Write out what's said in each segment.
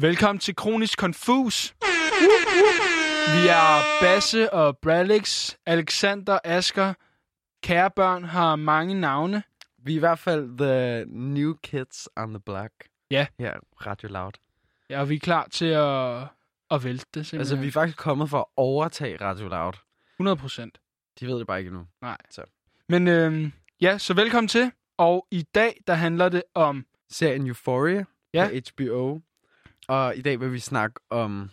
Velkommen til Kronisk Confus. Vi er Basse og Bralix, Alexander, Asker. Kære børn har mange navne. Vi er i hvert fald the new kids on the block. Ja. Ja, Radio Loud. Ja, og vi er klar til at, at vælte det, simpelthen. Altså, vi er faktisk kommet for at overtage Radio Loud. 100 procent. De ved det bare ikke endnu. Men øhm, ja, så velkommen til. Og i dag, der handler det om... Serien Euphoria Ja. på HBO. Og i dag vil vi snakke om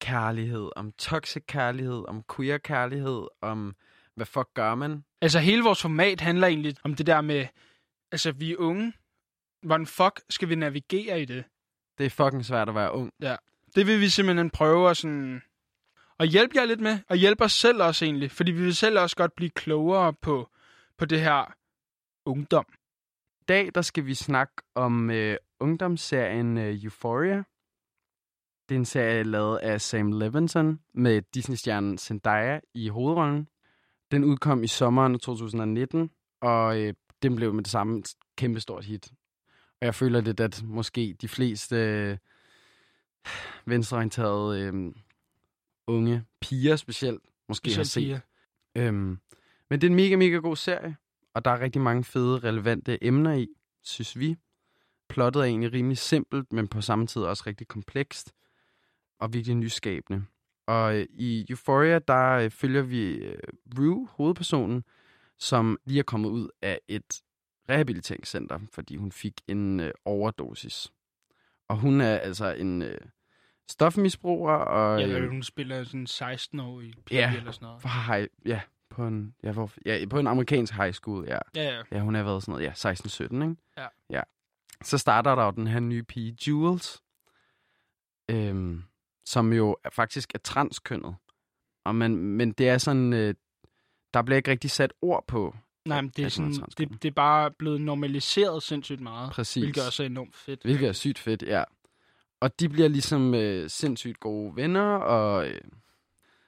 kærlighed, om toxic kærlighed, om queer kærlighed, om hvad fuck gør man? Altså, hele vores format handler egentlig om det der med... Altså, vi er unge. Hvordan fuck skal vi navigere i det? Det er fucking svært at være ung. Det vil vi simpelthen prøve at sådan... Og hjælpe jer lidt med, og hjælpe os selv også egentlig. Fordi vi vil selv også godt blive klogere på, på det her ungdom. I dag der skal vi snakke om øh, ungdomsserien øh, Euphoria. Det er en serie lavet af Sam Levinson med Disney-stjernen Zendaya i hovedrollen. Den udkom i sommeren 2019, og øh, den blev med det samme et kæmpestort hit. Og jeg føler lidt, at måske de fleste øh, venstreorienterede øh, unge piger specielt måske har Specielt set piger. Øhm, men det er en mega, mega god serie, og der er rigtig mange fede, relevante emner i, synes vi. Plottet er egentlig rimelig simpelt, men på samme tid også rigtig komplekst og virkelig nyskabende. Og øh, i Euphoria, der øh, følger vi øh, Rue, hovedpersonen, som lige er kommet ud af et rehabiliteringscenter, fordi hun fik en øh, overdosis. Og hun er altså en øh, stofmisbruger, og... Ja, øh, hun spiller sådan 16 år i Ja. eller sådan noget. på high, ja, på en, ja, hvor, ja, på en amerikansk high school, ja. Ja, ja. Ja, hun har været sådan noget, ja, 16-17, ikke? Ja. ja. Så starter der jo den her nye pige, Jules, øhm, som jo er, faktisk er transkønnet. Og man, men det er sådan, øh, der bliver ikke rigtig sat ord på. Nej, men det er, er sådan, transkønnet. det, det er bare blevet normaliseret sindssygt meget. Præcis. Hvilket også er enormt fedt. Hvilket er sygt fedt, ja. Og de bliver ligesom øh, sindssygt gode venner, og øh,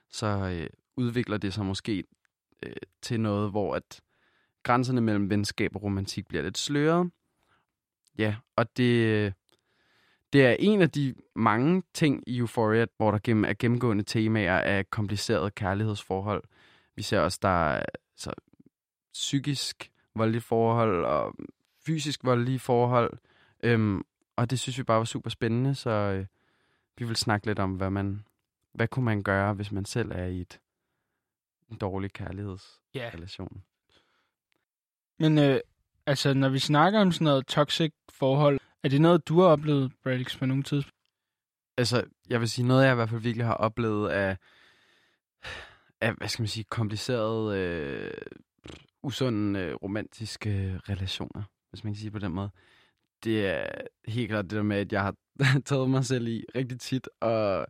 så øh, udvikler det sig måske øh, til noget, hvor at grænserne mellem venskab og romantik bliver lidt sløret. Ja, og det, øh, det er en af de mange ting i Euphoria, hvor der gennem, er gennemgående temaer af komplicerede kærlighedsforhold. Vi ser også, der er så psykisk voldelige forhold og fysisk voldelige forhold. Øhm, og det synes vi bare var super spændende, så øh, vi vil snakke lidt om, hvad man, hvad kunne man gøre, hvis man selv er i et en dårlig kærlighedsrelation. Ja, men øh, altså, når vi snakker om sådan noget toxic forhold, er det noget, du har oplevet, Bradix, på nogle tidspunkt? Altså, jeg vil sige, noget jeg i hvert fald virkelig har oplevet af, af hvad skal man sige, komplicerede, øh, usunde, øh, romantiske relationer, hvis man kan sige på den måde. Det er helt klart det der med, at jeg har taget mig selv i rigtig tit og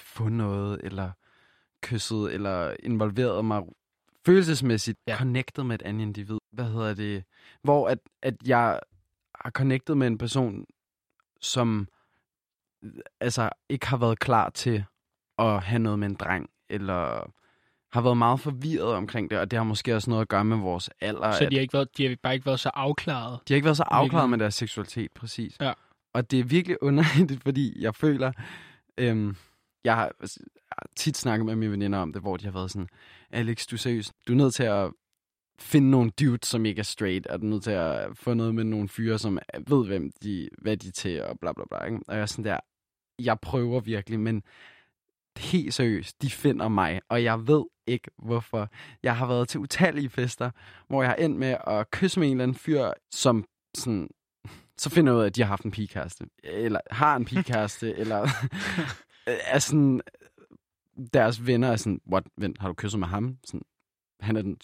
fundet noget, eller kysset, eller involveret mig følelsesmæssigt, Ja. connected med et andet individ. Hvad hedder det? Hvor at, at jeg har connected med en person, som altså ikke har været klar til at have noget med en dreng, eller har været meget forvirret omkring det, og det har måske også noget at gøre med vores alder. Så de har, ikke været, de har bare ikke været så afklaret. de har ikke været så afklaret med deres seksualitet, præcis. Ja. Og det er virkelig underligt, fordi jeg føler, øhm, jeg har, tit snakket med mine veninder om det, hvor de har været sådan, Alex, du er seriøs, du er nødt til at finde nogle dudes, som ikke er straight, og du er nødt til at få noget med nogle fyre, som ved, hvem de, hvad de er til, og bla bla bla. Ikke? Og jeg er sådan der, jeg prøver virkelig, men helt seriøst, de finder mig, og jeg ved ikke hvorfor. Jeg har været til utallige fester, hvor jeg har endt med at kysse med en eller anden fyr, som sådan, så finder jeg ud af, at de har haft en pigekæreste, eller har en pigekæreste, eller er sådan, deres venner er sådan, what, vent, har du kysset med ham? Sådan, han er den,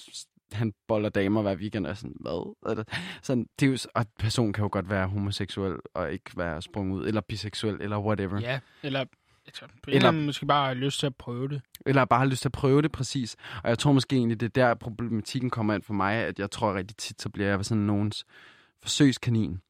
han boller damer hver weekend, og sådan, hvad? Er det? Sådan, det er jo, og personen kan jo godt være homoseksuel, og ikke være sprunget ud, eller biseksuel, eller whatever. Ja, eller... Altså, på Eller- eller måske bare har lyst til at prøve det. Eller bare har lyst til at prøve det præcis. Og jeg tror måske egentlig, det er der problematikken kommer ind for mig, at jeg tror rigtig tit, så bliver jeg sådan nogens forsøgskanin.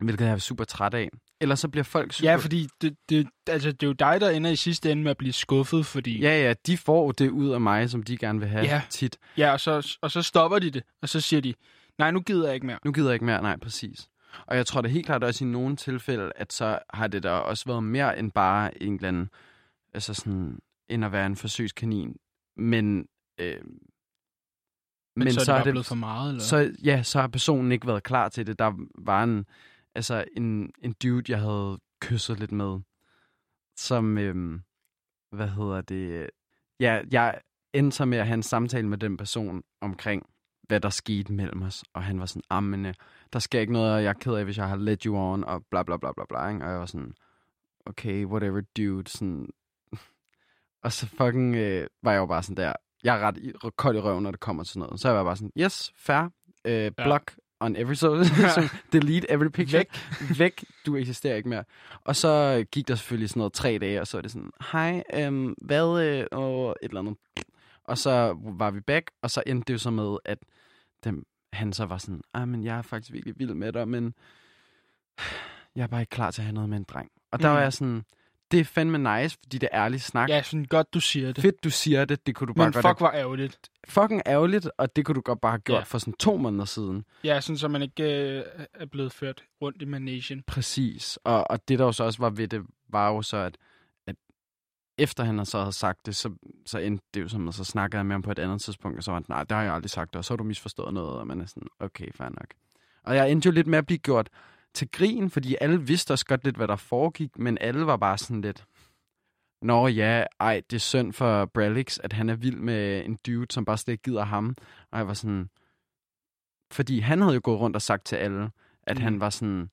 Hvilket jeg er super træt af. Eller så bliver folk super... Ja, fordi det, det, altså, det er jo dig, der ender i sidste ende med at blive skuffet, fordi... Ja, ja, de får det ud af mig, som de gerne vil have Ja. tit. ja og, så, og så stopper de det, og så siger de, nej, nu gider jeg ikke mere. Nu gider jeg ikke mere, nej, præcis. Og jeg tror da helt klart også i nogle tilfælde, at så har det da også været mere end bare en eller anden, altså sådan, end at være en forsøgskanin. Men, øh, Men, men så er det så bare det, blevet for meget, eller? Så, ja, så har personen ikke været klar til det. Der var en, altså en, en dude, jeg havde kysset lidt med, som, øh, hvad hedder det, ja, jeg endte så med at have en samtale med den person omkring, hvad der skete mellem os. Og han var sådan, ammende, der sker ikke noget, og jeg er ked af, hvis jeg har let you on, og bla bla bla bla bla. Ikke? Og jeg var sådan, okay, whatever, dude. Sådan. og så fucking øh, var jeg jo bare sådan der, jeg er ret kold i røven, når det kommer til noget. Så jeg var bare sådan, yes, fair, øh, ja. On every social, delete every picture. Væk. Væk, du eksisterer ikke mere. Og så gik der selvfølgelig sådan noget tre dage, og så var det sådan, hej, øhm, hvad, øh, og et eller andet. Og så var vi back, og så endte det jo så med, at dem, han så var sådan, ah, men jeg er faktisk virkelig vild med dig, men jeg er bare ikke klar til at have noget med en dreng. Og der mm. var jeg sådan, det er fandme nice, fordi det er ærligt snak. Ja, sådan godt, du siger det. Fedt, du siger det. Det kunne du bare Men godt... fuck, hvor ærgerligt. Fucking ærgerligt, og det kunne du godt bare have gjort ja. for sådan to måneder siden. Ja, sådan så man ikke øh, er blevet ført rundt i managen. Præcis. Og, og det, der jo så også var ved det, var jo så, at, at efter han så havde sagt det, så, så endte det jo som, at så snakkede jeg med ham på et andet tidspunkt, og så var han, nej, det har jeg aldrig sagt, og så har du misforstået noget, og man er sådan, okay, fair nok. Og jeg endte jo lidt med at blive gjort til grin, fordi alle vidste også godt lidt, hvad der foregik, men alle var bare sådan lidt, Nå ja, ej, det er synd for Bralix, at han er vild med en dude, som bare slet ikke gider ham. Og jeg var sådan... Fordi han havde jo gået rundt og sagt til alle, at mm. han var sådan...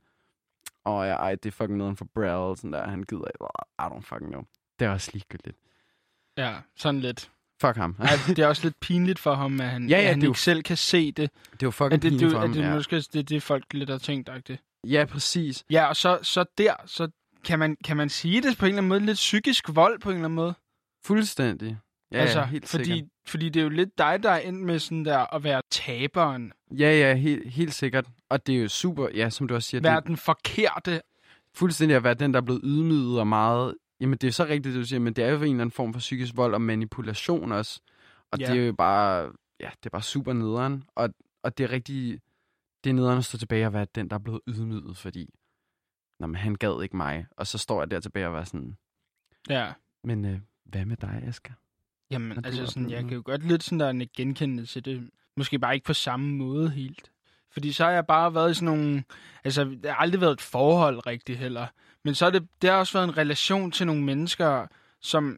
Åh ja, ej, det er fucking noget for Bral, sådan der. Han gider ikke. I don't fucking know. Det er også ligegyldigt. Ja, sådan lidt. Fuck ham. Ej, det er også lidt pinligt for ham, at han, ja, ja, at han ikke jo, selv kan se det. Det er jo fucking det, pinligt det, for ham, det, ja. Måske det er det, folk lidt har tænkt, det. Ja, præcis. Ja, og så, så der, så kan man, kan man sige det på en eller anden måde? Lidt psykisk vold på en eller anden måde? Fuldstændig. Ja, altså, ja helt fordi, sikkert. Fordi det er jo lidt dig, der er ind med sådan der at være taberen. Ja, ja, helt, helt sikkert. Og det er jo super, ja, som du også siger. Være det, den forkerte. Fuldstændig at være den, der er blevet ydmyget og meget... Jamen, det er så rigtigt, det du siger, men det er jo en eller anden form for psykisk vold og manipulation også. Og ja. det er jo bare... Ja, det er bare super nederen. Og, og det er rigtig... Det er nederen at stå tilbage og være den, der er blevet ydmyget, fordi Nå, men han gad ikke mig. Og så står jeg der tilbage og var sådan... Ja. Men øh, hvad med dig, Asger? Jamen, altså sådan, jeg kan jo godt lidt sådan der en genkendelse til det. Måske bare ikke på samme måde helt. Fordi så har jeg bare været i sådan nogle... Altså, det har aldrig været et forhold rigtigt heller. Men så har det, det har også været en relation til nogle mennesker, som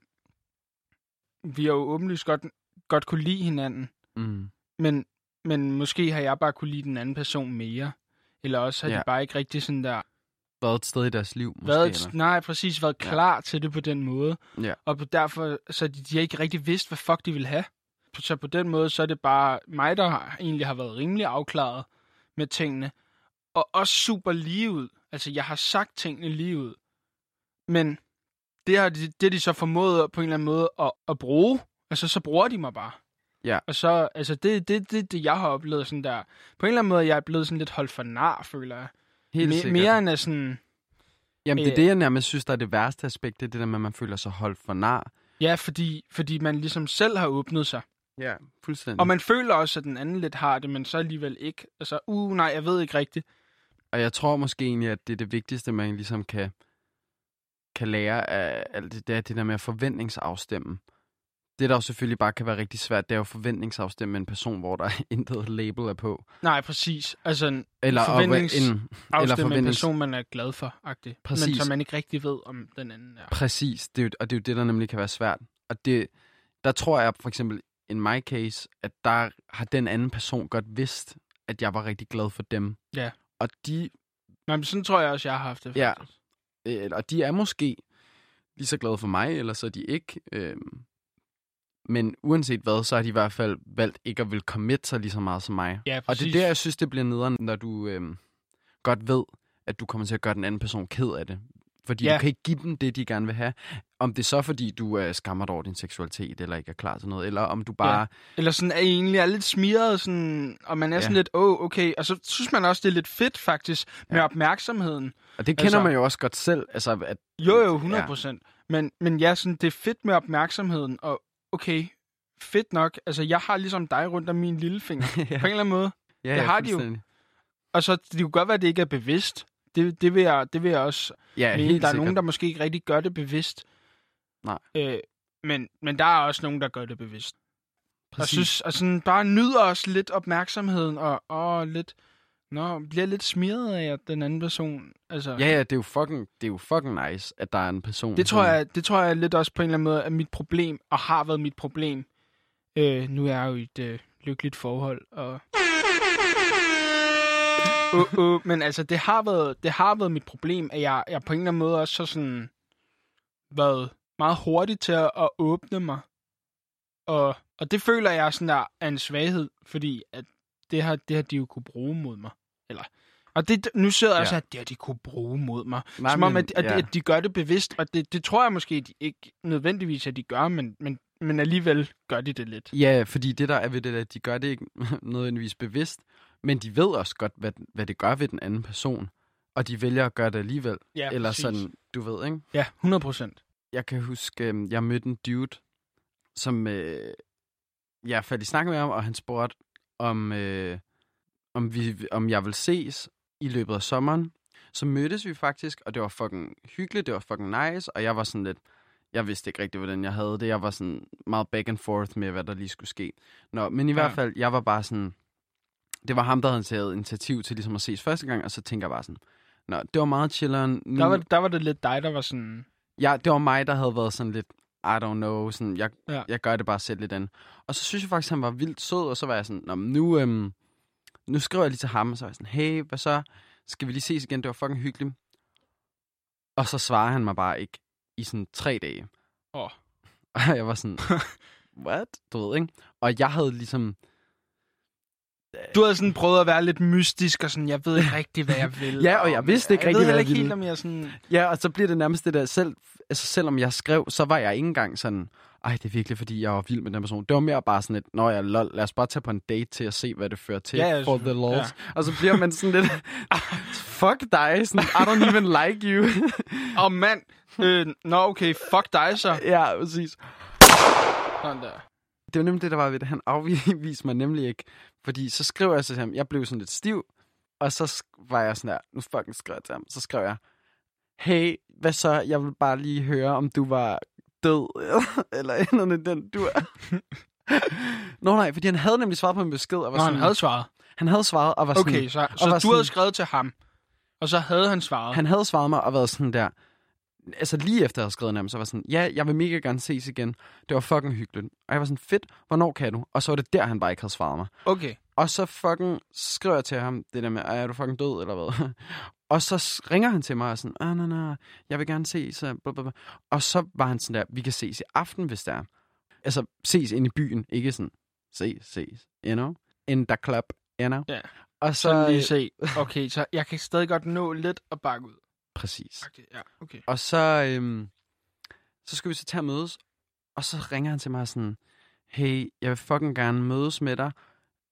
vi har jo åbenlyst godt, godt kunne lide hinanden. Mm. Men, men måske har jeg bare kunne lide den anden person mere. Eller også har ja. de bare ikke rigtig sådan der været et sted i deres liv, måske? Været, eller? nej, præcis. Været klar ja. til det på den måde. Ja. Og derfor, så de, de har ikke rigtig vidst, hvad fuck de vil have. Så på den måde, så er det bare mig, der har, egentlig har været rimelig afklaret med tingene. Og også super lige ud. Altså, jeg har sagt tingene lige ud. Men det har de, det de så formået på en eller anden måde at, at bruge. Altså, så bruger de mig bare. Ja. Og så, altså, det det, det, det, jeg har oplevet sådan der. På en eller anden måde, jeg er blevet sådan lidt holdt for nar, føler jeg. Helt sikkert. Mere end at sådan... Jamen, det er det, jeg nærmest synes, der er det værste aspekt, det er det der med, at man føler sig holdt for nar. Ja, fordi, fordi man ligesom selv har åbnet sig. Ja, fuldstændig. Og man føler også, at den anden lidt har det, men så alligevel ikke. Altså, uh, nej, jeg ved ikke rigtigt. Og jeg tror måske egentlig, at det er det vigtigste, man ligesom kan, kan lære af alt det, det er det der med at forventningsafstemme. Det, der jo selvfølgelig bare kan være rigtig svært, det er jo forventningsafstemme med en person, hvor der intet label er på. Nej, præcis. Altså en eller forventningsafstemme en, eller forventnings... en person, man er glad for, agtigt. Præcis. Men som man ikke rigtig ved, om den anden er. Præcis, det er jo, og det er jo det, der nemlig kan være svært. Og det, der tror jeg for eksempel, in my case, at der har den anden person godt vidst, at jeg var rigtig glad for dem. Ja. Og de... Men sådan tror jeg også, jeg har haft det. Faktisk. Ja. Og de er måske lige så glade for mig, eller så er de ikke. Øhm, men uanset hvad, så har de i hvert fald valgt ikke at vil commit sig lige så meget som mig. Ja, og det er der, jeg synes, det bliver nederen, når du øhm, godt ved, at du kommer til at gøre den anden person ked af det. Fordi ja. du kan ikke give dem det, de gerne vil have. Om det er så, fordi du øh, skammer dig over din seksualitet, eller ikke er klar til noget, eller om du bare... Ja. Eller sådan er egentlig er lidt smiret, sådan, og man er ja. sådan lidt, åh, oh, okay. Og så synes man også, det er lidt fedt faktisk, med ja. opmærksomheden. Og det kender altså, man jo også godt selv. Altså, at, jo, jo, 100 procent. Ja. Men, men ja, sådan, det er fedt med opmærksomheden, og okay, fedt nok. Altså, jeg har ligesom dig rundt om min lillefinger. ja. På en eller anden måde. Ja, det ja, har de jo. Og så, det kunne godt være, at det ikke er bevidst. Det, det, vil, jeg, det vil jeg også Ja, mene. Der er sikkert. nogen, der måske ikke rigtig gør det bevidst. Nej. Øh, men, men der er også nogen, der gør det bevidst. Og Præcis. synes, og sådan bare nyder også lidt opmærksomheden, og, og lidt, nå, bliver lidt smiret af, at den anden person, altså... Ja, ja, det er jo fucking, det er jo fucking nice, at der er en person. Det tror, som- jeg, det tror jeg lidt også på en eller anden måde er mit problem, og har været mit problem. Øh, nu er jeg jo i et øh, lykkeligt forhold, og... Uh, uh, men altså, det har, været, det har været mit problem, at jeg, jeg på en eller anden måde også så sådan været meget hurtig til at, at åbne mig. Og, og det føler jeg sådan der er en svaghed, fordi at det har, det har de jo kunne bruge mod mig. Eller, og det, nu sidder jeg Ja. også, at det har de kunne bruge mod mig. Nej, Som om, men- at, at, ja. at de gør det bevidst, og det, det tror jeg måske de ikke nødvendigvis, at de gør, men, men, men alligevel gør de det lidt. Ja, fordi det der er ved det, at de gør det ikke nødvendigvis bevidst, men de ved også godt, hvad, hvad det gør ved den anden person. Og de vælger at gøre det alligevel. Ja, Eller præcis. sådan, du ved, ikke? Ja, 100 procent. Jeg kan huske, øhm, jeg mødte en dude, som øh, jeg faldt i snak med ham, og han spurgte, om, øh, om, vi, om jeg vil ses i løbet af sommeren. Så mødtes vi faktisk, og det var fucking hyggeligt, det var fucking nice, og jeg var sådan lidt, jeg vidste ikke rigtig, hvordan jeg havde det. Jeg var sådan meget back and forth med, hvad der lige skulle ske. Nå, men i Ja. hvert fald, jeg var bare sådan, det var ham, der havde taget initiativ til ligesom at ses første gang, og så tænker jeg bare sådan, Nå, det var meget chilleren. Nu, Der var, der var det lidt dig, der var sådan... Ja, det var mig, der havde været sådan lidt, I don't know, sådan, jeg, Ja. jeg gør det bare selv lidt an. Og så synes jeg faktisk, han var vildt sød, og så var jeg sådan, Nå, nu, øhm, nu skriver jeg lige til ham, og så var jeg sådan, hey, hvad så? Skal vi lige ses igen? Det var fucking hyggeligt. Og så svarer han mig bare ikke i sådan tre dage. Åh. Og jeg var sådan, what? Du ved, ikke? Og jeg havde ligesom, Du havde sådan prøvet at være lidt mystisk, og sådan, jeg ved ikke rigtig, hvad jeg vil. Ja, og jeg vidste ikke rigtig, jeg hvad ved jeg ikke helt, ville. om jeg sådan... Ja, og så bliver det nærmest det der, selv, altså selvom jeg skrev, så var jeg ikke engang sådan, ej, det er virkelig, fordi jeg var vild med den person. Det var mere bare sådan et, nå ja, lol, lad os bare tage på en date til at se, hvad det fører til Ja, ja, for the lols. Ja. Og så bliver man sådan lidt, fuck dig, sådan, I don't even like you. Åh, oh, mand. Øh, nå, okay, fuck dig så. ja, præcis. Sådan der. Det var nemlig det, der var ved det. Han afviste mig nemlig ikke. Fordi så skrev jeg til ham, jeg blev sådan lidt stiv, og så var jeg sådan der, nu fucking skrev jeg til ham. Så skrev jeg, hey, hvad så? Jeg vil bare lige høre, om du var død, eller eller den du er. Nå nej, fordi han havde nemlig svaret på en besked. Og var Nå, sådan, han havde svaret. han havde svaret, og var sådan, Okay, så, så du sådan- havde skrevet til ham, og så havde han svaret. Han havde svaret mig og været sådan der, altså lige efter jeg havde skrevet nærmest, så var sådan, ja, jeg vil mega gerne ses igen. Det var fucking hyggeligt. Og jeg var sådan, fedt, hvornår kan du? Og så var det der, han bare ikke havde svaret mig. Okay. Og så fucking skriver jeg til ham det der med, er du fucking død, eller hvad? og så ringer han til mig og sådan, ah, nej, nej, jeg vil gerne ses. blah. Og så var han sådan der, vi kan ses i aften, hvis det er. Altså, ses ind i byen, ikke sådan, ses, ses, you know? In the club, you know? Ja. Og så, Så lige se. Okay, så jeg kan stadig godt nå lidt at bakke ud. præcis. Okay, ja, okay. Og så, øhm, så skal vi så tage mødes. Og så ringer han til mig sådan, hey, jeg vil fucking gerne mødes med dig.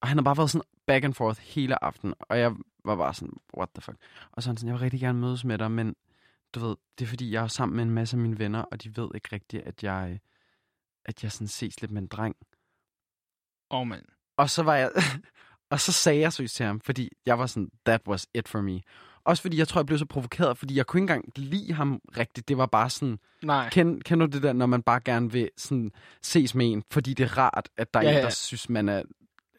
Og han har bare været sådan back and forth hele aften. Og jeg var bare sådan, what the fuck. Og så han sådan, jeg vil rigtig gerne mødes med dig, men du ved, det er fordi, jeg er sammen med en masse af mine venner, og de ved ikke rigtigt, at jeg, at jeg sådan ses lidt med en dreng. Åh, oh, mand. Og så var jeg... og så sagde jeg seriøst til ham, fordi jeg var sådan, that was it for me. Også fordi jeg tror, jeg blev så provokeret, fordi jeg kunne ikke engang lide ham rigtigt. Det var bare sådan, Nej. Kend, kender du det der, når man bare gerne vil sådan, ses med en, fordi det er rart, at der er Ja, en, ja. der synes, man er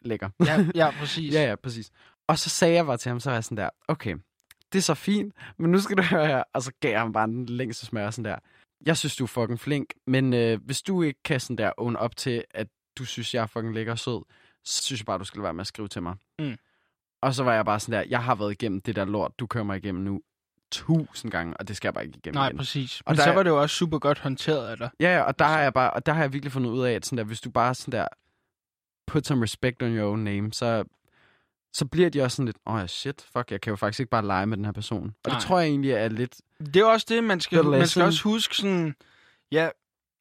lækker. Ja, ja, præcis. ja, ja, præcis. Og så sagde jeg bare til ham, så var jeg sådan der, okay, det er så fint, men nu skal du høre her. Og så gav jeg ham bare den længste smør sådan der. Jeg synes, du er fucking flink, men øh, hvis du ikke kan sådan der own op til, at du synes, jeg er fucking lækker og sød, så synes jeg bare, du skal være med at skrive til mig. Mm. Og så var jeg bare sådan der, jeg har været igennem det der lort, du kører mig igennem nu tusind gange, og det skal jeg bare ikke igennem Nej, igen. præcis. Og Men der så var det jo også super godt håndteret af dig. Ja, ja, og der har jeg bare, og der har jeg virkelig fundet ud af, at sådan der, hvis du bare sådan der, put some respect on your own name, så, så bliver de også sådan lidt, åh oh, shit, fuck, jeg kan jo faktisk ikke bare lege med den her person. Og Nej. det tror jeg egentlig er lidt, Det er også det, man skal, man skal også huske sådan... Ja,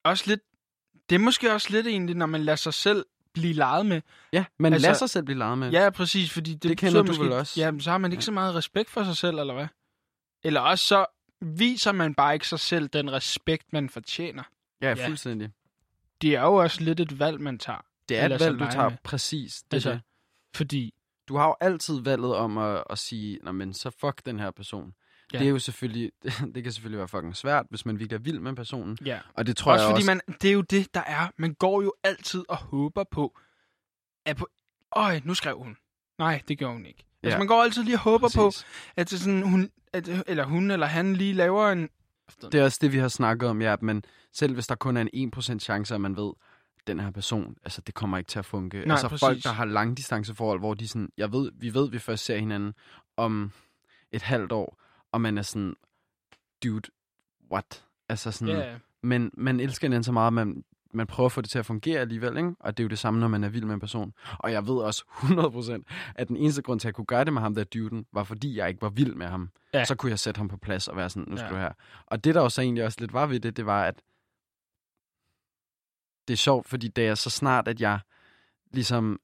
også lidt... Det er måske også lidt egentlig, når man lader sig selv blive leget med. ja, man Altså- lader sig selv blive leget med. Ja, præcis, fordi det, Det kender du måske, vel også? Ja, men så har man ikke så meget respekt for sig selv, eller hvad? Eller også så viser man bare ikke sig selv den respekt, man fortjener. ja, Ja. fuldstændig. Det er jo også lidt et valg, man tager. Det er et valg, du tager med. præcis. Det Altså, altså, det. Fordi du har jo altid valget om at, at sige, Nå, men så fuck den her person. Ja. Det er jo selvfølgelig, det kan selvfølgelig være fucking svært, hvis man virkelig er vild med personen. Ja. Og det tror Også jeg fordi også... man, det er jo det, der er. Man går jo altid og håber på, at på... Øj, nu skrev hun. Nej, det gjorde hun ikke. Ja. Altså, Ja. man går altid lige og håber på, Præcis. at, det sådan, hun, at, eller hun eller han lige laver en... Det er også det, vi har snakket om, ja, men selv hvis der kun er en 1% chance, at man ved, den her person, altså det kommer ikke til at funke. Nej, altså præcis. folk, der har langdistanceforhold, hvor de sådan, jeg ved, vi ved, vi først ser hinanden om et halvt år, og man er sådan, dude, what? Altså sådan, Ja, men man elsker hinanden så meget, at man, man prøver at få det til at fungere alligevel, ikke? Og det er jo det samme, når man er vild med en person. Og jeg ved også 100%, at den eneste grund til, at jeg kunne gøre det med ham, der duden, var fordi jeg ikke var vild med ham. Ja. Så kunne jeg sætte ham på plads og være sådan, nu skal Ja. du her. Og det, der jo så egentlig også lidt var ved det, det var, at det er sjovt, fordi da jeg så snart, at jeg ligesom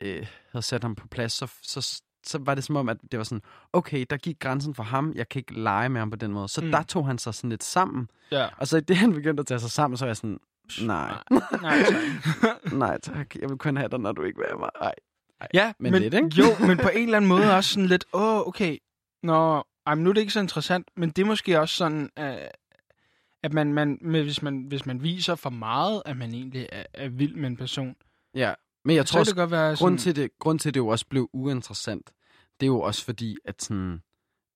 øh, havde sat ham på plads, så, så, så var det som om, at det var sådan, okay, der gik grænsen for ham, jeg kan ikke lege med ham på den måde. Så Mm. der tog han sig sådan lidt sammen. ja. Og så i det, han begyndte at tage sig sammen, så var jeg sådan, nej, Nej, tak. nej tak, jeg vil kun have dig, når du ikke vil have mig. Ej. Ja, Men lidt, ikke? Jo, men på en eller anden måde også sådan lidt, åh, oh, okay, nå, ej, men nu er det ikke så interessant, men det er måske også sådan, øh, at man, man med, hvis, man, hvis man viser for meget, at man egentlig er, er vild med en person, Ja, men jeg så tror også, det godt være sådan, grund til det, grund til, at det jo også blev uinteressant, det er jo også fordi, at, sådan,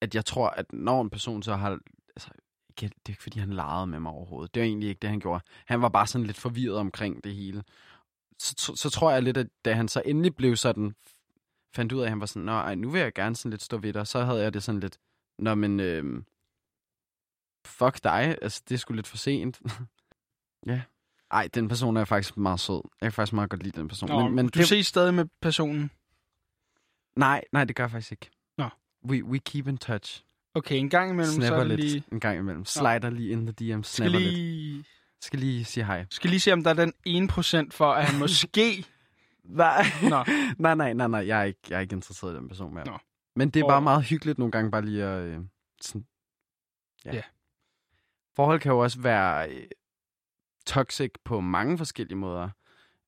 at jeg tror, at når en person så har... Altså, ikke- det er ikke, fordi han legede med mig overhovedet. Det var egentlig ikke det, han gjorde. Han var bare sådan lidt forvirret omkring det hele. Så, så, så tror jeg lidt, at da han så endelig blev sådan, fandt ud af, at han var sådan, Nå, ej, nu vil jeg gerne sådan lidt stå ved dig, så havde jeg det sådan lidt, Nå, men øhm, fuck dig, altså det sgu lidt for sent. ja. Ej, den person er faktisk meget sød. Jeg kan faktisk meget godt lide den person. Nå, men, men du ses stadig med personen. Nej, nej, det gør jeg faktisk ikke. Nå. We, we keep in touch. Okay, en gang imellem, så Snapper er det lidt lige... en gang imellem. Slider lige ind the DM, Skal snapper lidt. lige, Skal lige sige hej. skal lige se, om der er den 1% for, at han måske... Nej. Nå. nej, nej, nej, nej. Jeg er ikke, jeg er ikke interesseret i den person mere. Nå. Men det er Og- bare meget hyggeligt nogle gange bare lige at... Øh, sådan, ja. Ja. Forhold kan jo også være øh, toxic på mange forskellige måder.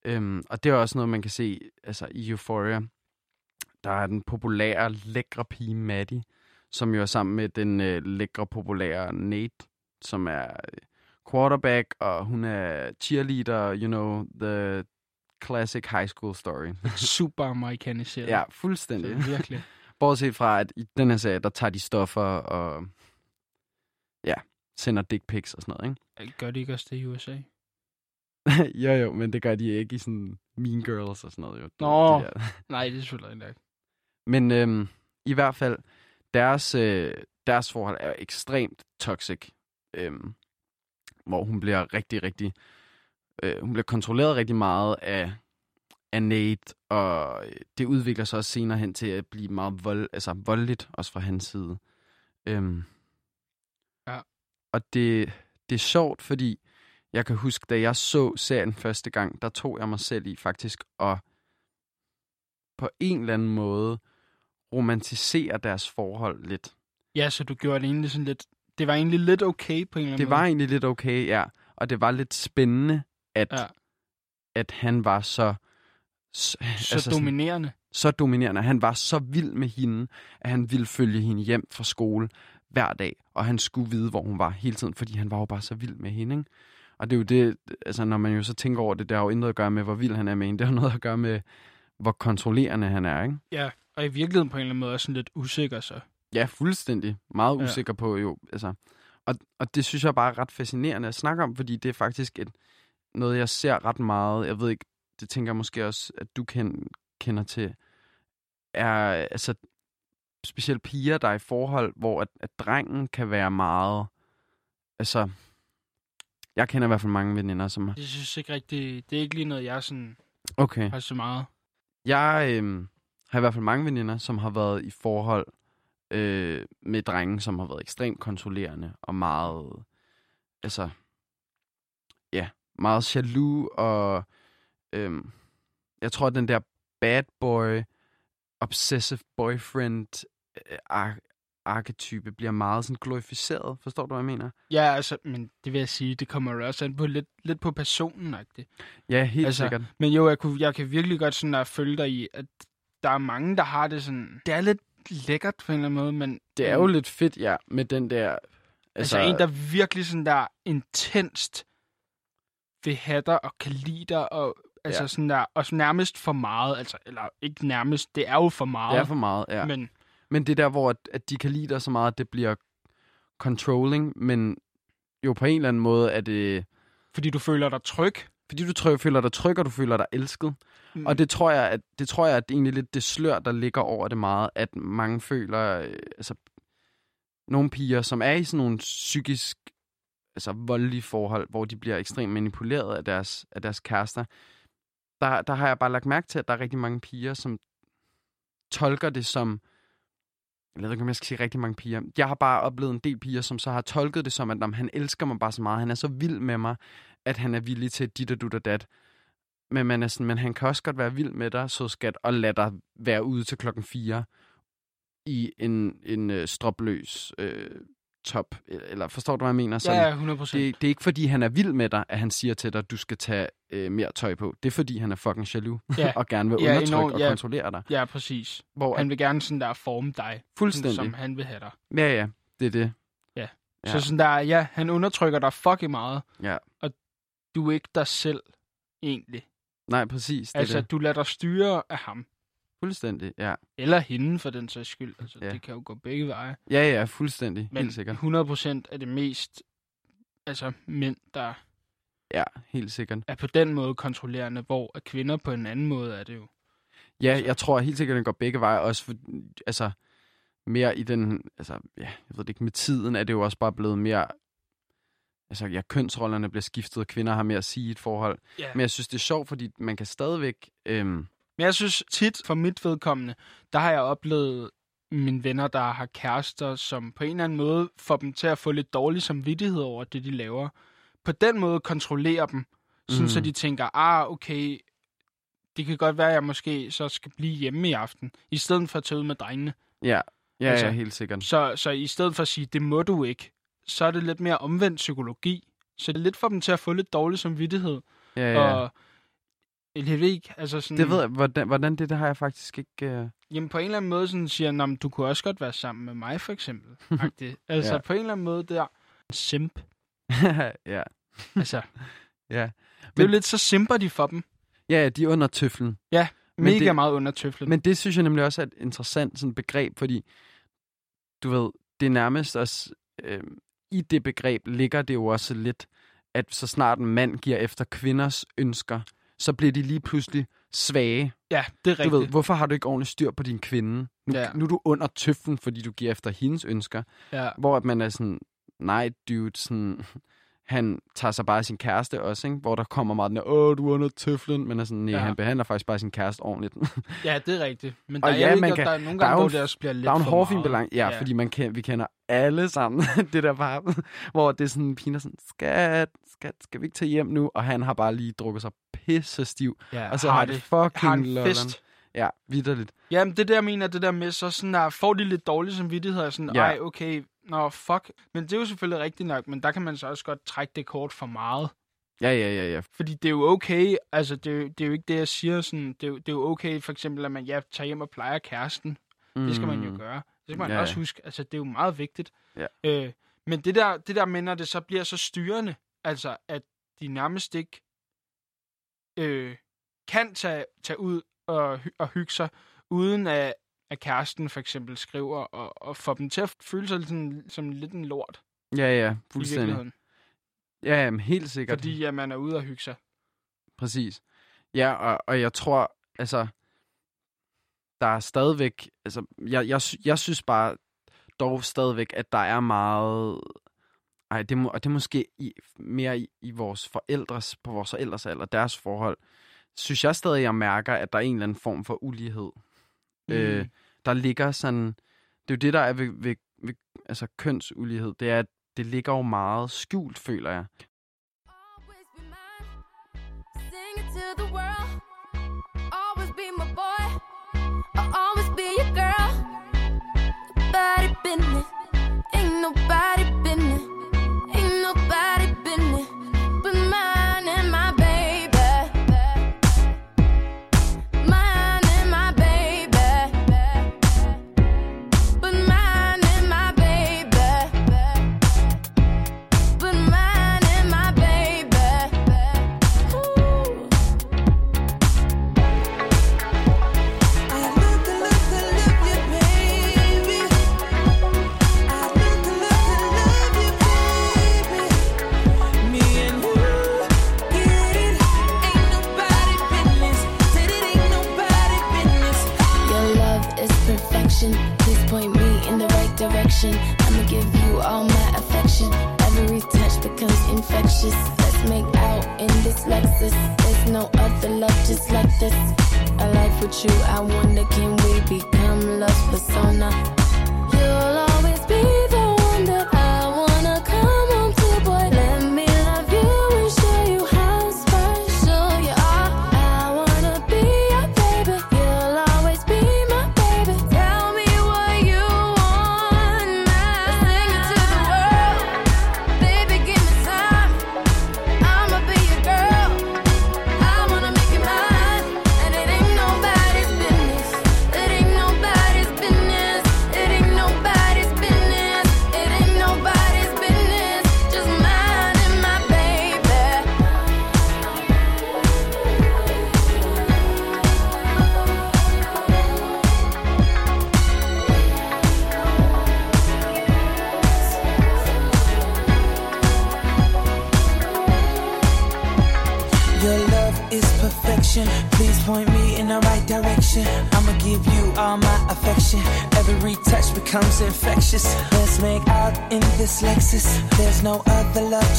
Øhm, og det er også noget, man kan se altså, i Euphoria. Der er den populære, lækre pige Maddie, som jo er sammen med den øh, lækre, populære Nate, som er øh, quarterback, og hun er cheerleader, you know, the classic high school story. super amerikaniseret. ja, fuldstændig. Så virkelig. Bortset fra, at i den her serie, der tager de stoffer og sender dick pics og sådan noget, ikke? Gør de ikke også det i USA? jo, jo, men det gør de ikke i sådan Mean Girls og sådan noget. Jo. Nå. De der. Nej, det er selvfølgelig ikke. Men øhm, i hvert fald, deres, øh, deres forhold er ekstremt toxic. Øhm, hvor hun bliver rigtig, rigtig... Øh, hun bliver kontrolleret rigtig meget af, af Nate, og øh, det udvikler sig også senere hen til at blive meget vold, altså voldeligt, også fra hans side. Øhm. Og det, det er sjovt, fordi jeg kan huske, da jeg så serien første gang, der tog jeg mig selv i faktisk at på en eller anden måde romantisere deres forhold lidt. Ja, så du gjorde det egentlig sådan lidt... Det var egentlig lidt okay på en eller anden Det måde. var egentlig lidt okay, ja. Og det var lidt spændende, at, Ja. at han var så... Så, så altså sådan- dominerende. så dominerende. Han var så vild med hende, at han ville følge hende hjem fra skole hver dag, og han skulle vide, hvor hun var hele tiden, fordi han var jo bare så vild med hende. Ikke? Og det er jo det, altså når man jo så tænker over det, det har jo intet at gøre med, hvor vild han er med hende. Det har noget at gøre med, hvor kontrollerende han er, ikke? Ja, og i virkeligheden på en eller anden måde også sådan lidt usikker så. Ja, fuldstændig. Meget Ja. usikker på jo. Altså. Og, og det synes jeg bare er ret fascinerende at snakke om, fordi det er faktisk et, noget, jeg ser ret meget. Jeg ved ikke, det tænker jeg måske også, at du kend, kender til, er altså specielt piger, der er i forhold, hvor at, at drengen kan være meget, altså, jeg kender i hvert fald mange veninder, som, Jeg synes ikke rigtig... Det er ikke lige noget, jeg sådan okay, har så meget. jeg øhm, har i hvert fald mange veninder, som har været i forhold øh, med drenge, som har været ekstremt kontrollerende og meget, altså, ja, meget jaloux og øhm, jeg tror, at den der bad boy, obsessive boyfriend øh, ar- arketype bliver meget sådan glorificeret. Forstår du, hvad jeg mener? Ja, altså, men det vil jeg sige, det kommer jo også an på lidt, lidt på personen -agtigt. Ja, helt Altså, altså, sikkert. Men jo, jeg, kunne, jeg kan virkelig godt sådan at følge dig i, at der er mange, der har det sådan... Det er lidt lækkert på en eller anden måde, men... Det er jo lidt fedt, ja, med den der... Altså, altså en, der virkelig sådan der intenst vil have dig og kan lide dig, og altså Ja. sådan der, og nærmest for meget, altså, eller ikke nærmest, det er jo for meget. Det er for meget, ja. Men, Men det er der, hvor at, at de kan lide dig så meget, at det bliver controlling, men jo på en eller anden måde er det... fordi du føler dig tryg. Fordi du tror, føler dig tryg, og du føler dig elsket. Mm. Og det tror jeg, at det tror jeg, at det er egentlig lidt det slør, der ligger over det meget, at mange føler, øh, altså nogle piger, som er i sådan nogle psykisk, altså voldelige forhold, hvor de bliver ekstremt manipuleret af deres, af deres kærester, der, der har jeg bare lagt mærke til, at der er rigtig mange piger, som tolker det som, jeg ved ikke, om jeg skal sige rigtig mange piger. Jeg har bare oplevet en del piger, som så har tolket det som, at "Nå, han elsker mig bare så meget, han er så vild med mig, at han er villig til dit og dut og dat. Men, man er sådan, men han kan også godt være vild med dig, så skat, og lade dig være ude til klokken 4 i en, en øh, stropløs øh, top. Eller forstår du, hvad jeg mener? ja, ja, 100 procent. det, det er ikke, fordi han er vild med dig, at han siger til dig, at du skal tage øh, mere tøj på. Det er, fordi han er fucking jaloux Ja. og gerne vil Ja, undertrykke enormt, og ja. kontrollere dig. Ja, præcis. Hvor, Han vil gerne sådan der forme dig, sådan, fuldstændig. som han vil have dig. Ja, ja, det er det. Ja. Ja. Så sådan der, ja, han undertrykker dig fucking meget. Ja. Og du er ikke dig selv, egentlig. Nej, præcis. Det altså, det. du lader dig styre af ham. Fuldstændig, ja. Eller hende, for den sags skyld. Altså, Ja. det kan jo gå begge veje. Ja, ja, fuldstændig. Men helt sikkert. 100% er det mest altså, mænd, der Ja, helt sikkert. er på den måde kontrollerende, hvor at kvinder på en anden måde er det jo. Ja, jeg tror helt sikkert, at den går begge veje. Også for, altså, mere i den, altså, ja, jeg ved det ikke, med tiden er det jo også bare blevet mere, altså, ja, kønsrollerne bliver skiftet, og kvinder har mere at sige i et forhold. Ja. Men jeg synes, det er sjovt, fordi man kan stadigvæk, øhm, Men jeg synes tit, for mit vedkommende, der har jeg oplevet mine venner, der har kærester, som på en eller anden måde får dem til at få lidt dårlig samvittighed over det, de laver. På den måde kontrollerer dem, sådan Mhm. så de tænker, ah, okay, det kan godt være, at jeg måske så skal blive hjemme i aften, i stedet for at tage ud med drengene. ja, ja, Altså, ja, helt sikkert. Så, så i stedet for at sige, det må du ikke, så er det lidt mere omvendt psykologi. Så det er lidt for dem til at få lidt dårlig samvittighed. Ja, ja. Og ikke, altså sådan... Det ved jeg, hvordan, hvordan det, det har jeg faktisk ikke... Øh... Jamen på en eller anden måde sådan siger, men du kunne også godt være sammen med mig, for eksempel. Altså Ja. på en eller anden måde der. Simp. ja, Altså, ja. det er Men- jo lidt så simper de for dem. Ja, de er under tøflen. Ja, Men mega det- meget under tøflen. Men det synes jeg nemlig også er et interessant sådan, begreb, fordi du ved, det er nærmest også... Øh, I det begreb ligger det jo også lidt, at så snart en mand giver efter kvinders ønsker, så bliver de lige pludselig svage. ja, det er Du rigtigt. ved, hvorfor har du ikke ordentligt styr på din kvinde? Nu, Ja. nu er du under tøflen, fordi du giver efter hendes ønsker. ja. Hvor at man er sådan, nej dude, sådan, han tager sig bare af sin kæreste også, ikke? Hvor der kommer meget den åh, du er under tøflen, men er sådan, nej, Ja. han behandler faktisk bare sin kæreste ordentligt. ja, det er rigtigt. Men Og der, er, ja, man ikke, kan- der er nogle der er gange, hvor det også bliver lidt der er en hårfin balance, ja, ja, fordi man kan, vi kender alle sammen det der par, hvor det er sådan, piner sådan, skat, skat, skal vi ikke tage hjem nu? Og han har bare lige drukket sig pisse stiv, Ja, og så har, det fucking har en lolleren. fest. Ja, vidderligt. Jamen, det der mener, det der med, så sådan der, får de lidt dårlig samvittighed, og sådan, Ja. ej, okay, nå, fuck. Men det er jo selvfølgelig rigtigt nok, men der kan man så også godt trække det kort for meget. Ja, ja, ja, ja. Fordi det er jo okay, altså det er, jo- det er jo ikke det, jeg siger, sådan, det er, jo, det er jo okay for eksempel, at man ja, tager hjem og plejer kæresten. Mm. Det skal man jo gøre. Det skal man Ja, ja. ja. også huske, altså det er jo meget vigtigt. Ja. Øh, men det der, det der med, når det så bliver så styrende, altså at de nærmest ikke øh, kan tage, tage ud og, og hygge sig, uden at, at kæresten for eksempel skriver, og, og får dem til at føle sig sådan, som lidt en lort Ja, ja, fuldstændig. Ja, jamen, helt sikkert. Fordi at man er ude og hygge sig. Præcis. Ja, og, og jeg tror, altså, der er stadigvæk, altså, jeg, jeg, jeg synes bare dog stadigvæk, at der er meget, ej, det, må, og det er måske i, mere i, i vores forældres, på vores forældres alder, deres forhold, synes jeg stadig, jeg mærker, at der er en eller anden form for ulighed. Mm. Øh, der ligger sådan, det er jo det, der er ved, ved, ved altså kønsulighed, det er, at det ligger jo meget skjult, føler jeg.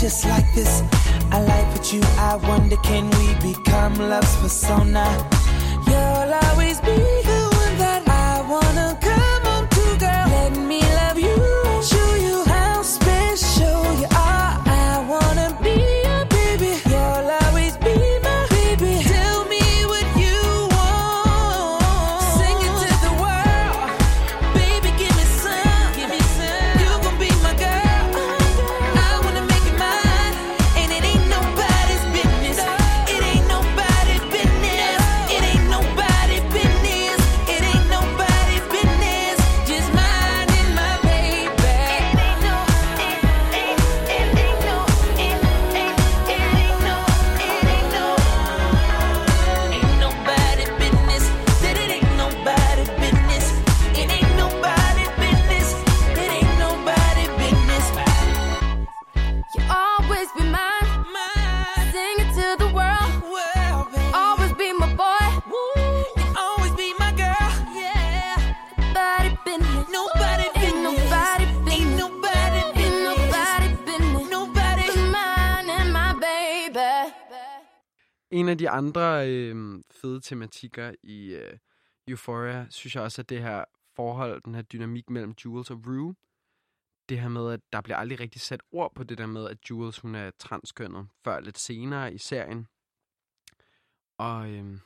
Just like this. De andre øh, fede tematikker i øh, Euphoria, synes jeg også, at det her forhold, den her dynamik mellem Jules og Rue, det her med, at der bliver aldrig rigtig sat ord på det der med, at Jules hun er transkønnet, før lidt senere i serien. Og øh,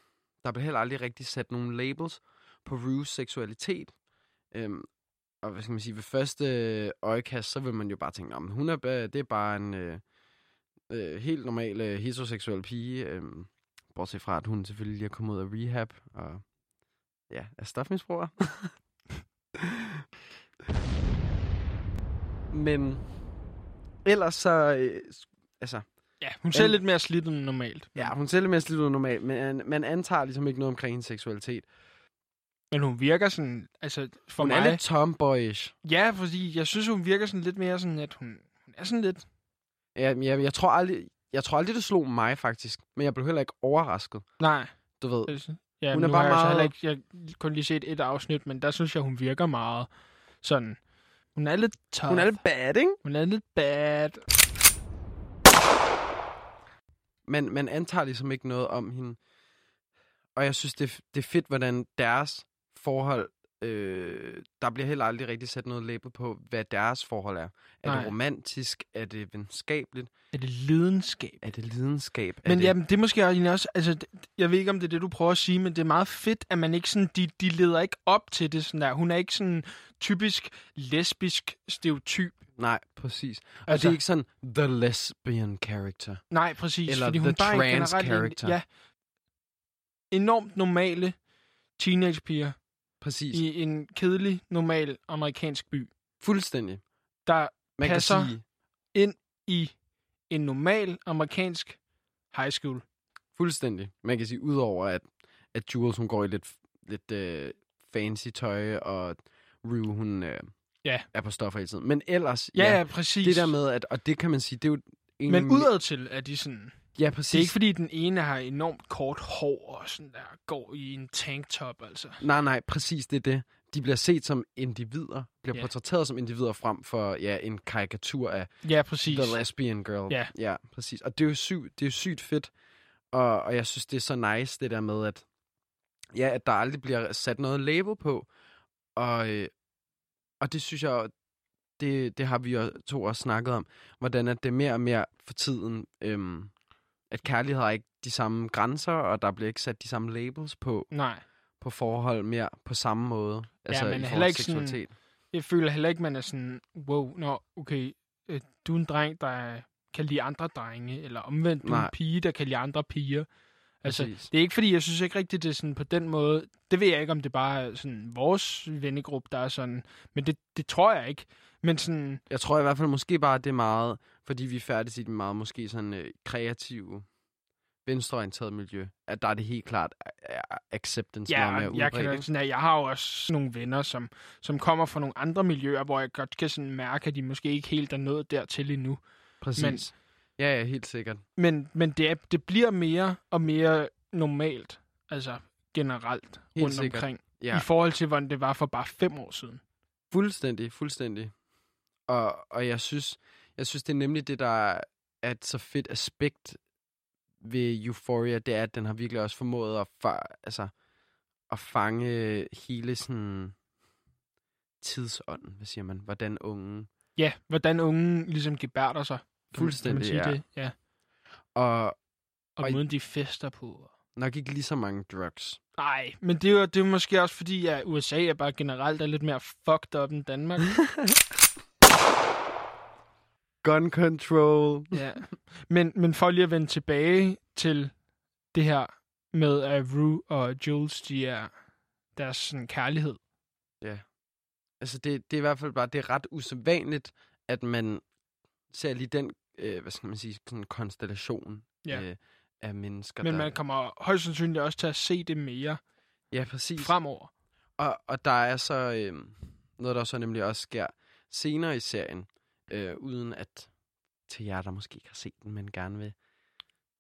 der bliver heller aldrig rigtig sat nogle labels på Rues seksualitet. Øhm, og hvad skal man sige, ved første øh, øjekast, så vil man jo bare tænke, om hun er, det er bare en øh, øh, helt normal øh, heteroseksuel pige. Øhm, bortset fra, at hun selvfølgelig lige er kommet ud af rehab, og ja, er stofmisbruger. Men ellers så, øh, altså, Ja, hun ser En- lidt mere slidt end normalt. ja, hun ser lidt mere slidt end normalt, men man, antager ligesom ikke noget omkring hendes seksualitet. Men hun virker sådan, altså for hun mig... er lidt tomboyish. Ja, fordi jeg synes, hun virker sådan lidt mere sådan, at hun, hun er sådan lidt... Ja, jeg, jeg, tror aldrig, jeg tror aldrig, det slog mig faktisk, men jeg blev heller ikke overrasket. Nej. Du ved, Altså, ja, Hun er bare har jeg meget- heller ikke, jeg kun lige set et afsnit, men der synes jeg, hun virker meget sådan... Hun er lidt tough. hun er lidt bad, ikke? hun er lidt bad. Men man antager ligesom ikke noget om hende. Og jeg synes, det, det er fedt, hvordan deres forhold... Øh, der bliver heller aldrig rigtig sat noget label på, hvad deres forhold er. Er Nej. det romantisk? Er det venskabeligt? Er det lidenskab? Er det lidenskab? Er Men det... jamen, det er måske også, altså, jeg ved ikke, om det er det, du prøver at sige, men det er meget fedt, at man ikke sådan, de, de leder ikke op til det sådan der. Hun er ikke sådan typisk lesbisk stereotyp. Nej, præcis. Og Altså- det er ikke sådan, the lesbian character. Nej, præcis. Eller fordi the hun er trans generelt en- character. Ja. Enormt normale teenagepiger Præcis. i en kedelig, normal amerikansk by, Fuldstændig. der Man Passer. kan sige, ind i en normal amerikansk high school. fuldstændig. Man kan sige, udover at, at Jules, hun går i lidt, lidt øh, fancy tøj, og Rue, hun øh, Ja. er på stoffer hele tiden. Men ellers, Ja, ja, præcis. det der med, at, og det kan man sige, det er jo egentlig... Men udad til er de sådan... Ja, præcis. Det er ikke fordi, den ene har enormt kort hår og sådan der går i en tanktop, altså. Nej, nej, præcis, det er det. de bliver set som individer, bliver Ja. portrætteret som individer frem for ja, en karikatur af Ja, præcis. The Lesbian Girl. Ja. ja præcis. Og det er jo sygt, det er jo sygt fedt. Og, og jeg synes, det er så nice, det der med, at, ja, at der aldrig bliver sat noget label på. Og, øh, og det synes jeg, det, det har vi jo to også snakket om, hvordan at det er mere og mere for tiden, øhm, at kærlighed har ikke de samme grænser, og der bliver ikke sat de samme labels på, Nej. på forhold mere på samme måde. Altså men i heller forhold ikke til sådan- seksualitet. Jeg føler heller ikke, man er sådan, wow, nå, okay, øh, du er en dreng, der kan lide andre drenge, eller omvendt, du er en Nej. pige, der kan lide andre piger. Altså, Præcis. det er ikke fordi, jeg synes ikke rigtigt, det er sådan på den måde. Det ved jeg ikke, om det bare er sådan vores vennegruppe, der er sådan. Men det, det tror jeg ikke. Men sådan, Jeg tror i hvert fald måske bare, at det er meget, fordi vi er færdige i det meget måske sådan øh, kreative, venstreorienteret miljø, at der er det helt klart acceptance ja, jeg, udbredt. kan, sådan, at jeg har jo også nogle venner, som, som kommer fra nogle andre miljøer, hvor jeg godt kan sådan mærke, at de måske ikke helt er nået dertil endnu. Præcis. men- ja, ja, helt sikkert. Men, men det, er, det bliver mere og mere normalt, altså generelt Helt rundt sikkert. omkring, Ja, i forhold til, hvordan det var for bare fem år siden. fuldstændig, fuldstændig. Og, og jeg synes, jeg synes, det er nemlig det, der er et så fedt aspekt ved Euphoria, det er, at den har virkelig også formået at, fa- altså, at fange hele sådan tidsånden, hvad siger man, hvordan unge Ja, hvordan unge ligesom gebærder sig. Fuldstændig, kan man sige ja. det? ja. og Og Og- måden, de fester på. nok ikke lige så mange drugs. Nej, men det er, jo, det er måske også fordi, at USA er bare generelt er lidt mere fucked up end Danmark. Gun control. ja. men, men for lige at vende tilbage til det her med, at Rue og Jules, de er deres sådan, kærlighed. Altså, det, det er i hvert fald bare, det er ret usædvanligt, at man ser lige den, øh, hvad skal man sige, sådan konstellation Ja. øh, af mennesker. Men der, man kommer højst sandsynligt også til at se det mere Ja, præcis. fremover. Og, og der er så øh, noget, der så nemlig også sker senere i serien, øh, uden at til jer, der måske ikke har set den, men gerne vil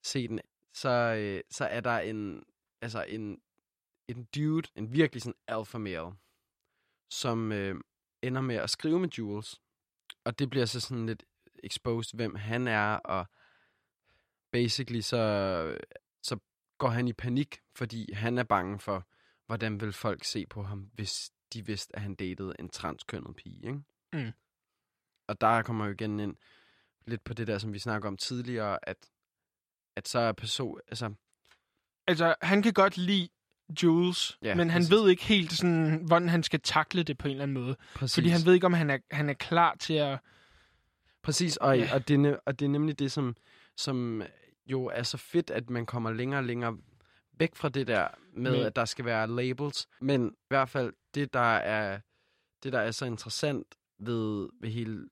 se den, så, øh, så er der en, altså en, en dude, en virkelig sådan alpha male, som øh, ender med at skrive med Jules. Og det bliver så sådan lidt exposed, hvem han er, og basically så, så går han i panik, fordi han er bange for, hvordan vil folk se på ham, hvis de vidste, at han datede en transkønnet pige, ikke? Mm. Og der kommer jo igen ind lidt på det der, som vi snakker om tidligere, at, at så er person, altså, Altså, han kan godt lide Jules, Ja, men han præcis. ved ikke helt, sådan, hvordan han skal takle det på en eller anden måde. præcis, Fordi han ved ikke, om han er, han er klar til at... præcis og, Ja. og, det, er ne- og det er nemlig det, som, som jo er så fedt, at man kommer længere og længere væk fra det der med, Men- at der skal være labels. Men i hvert fald, det der er, det, der er så interessant ved, ved hele...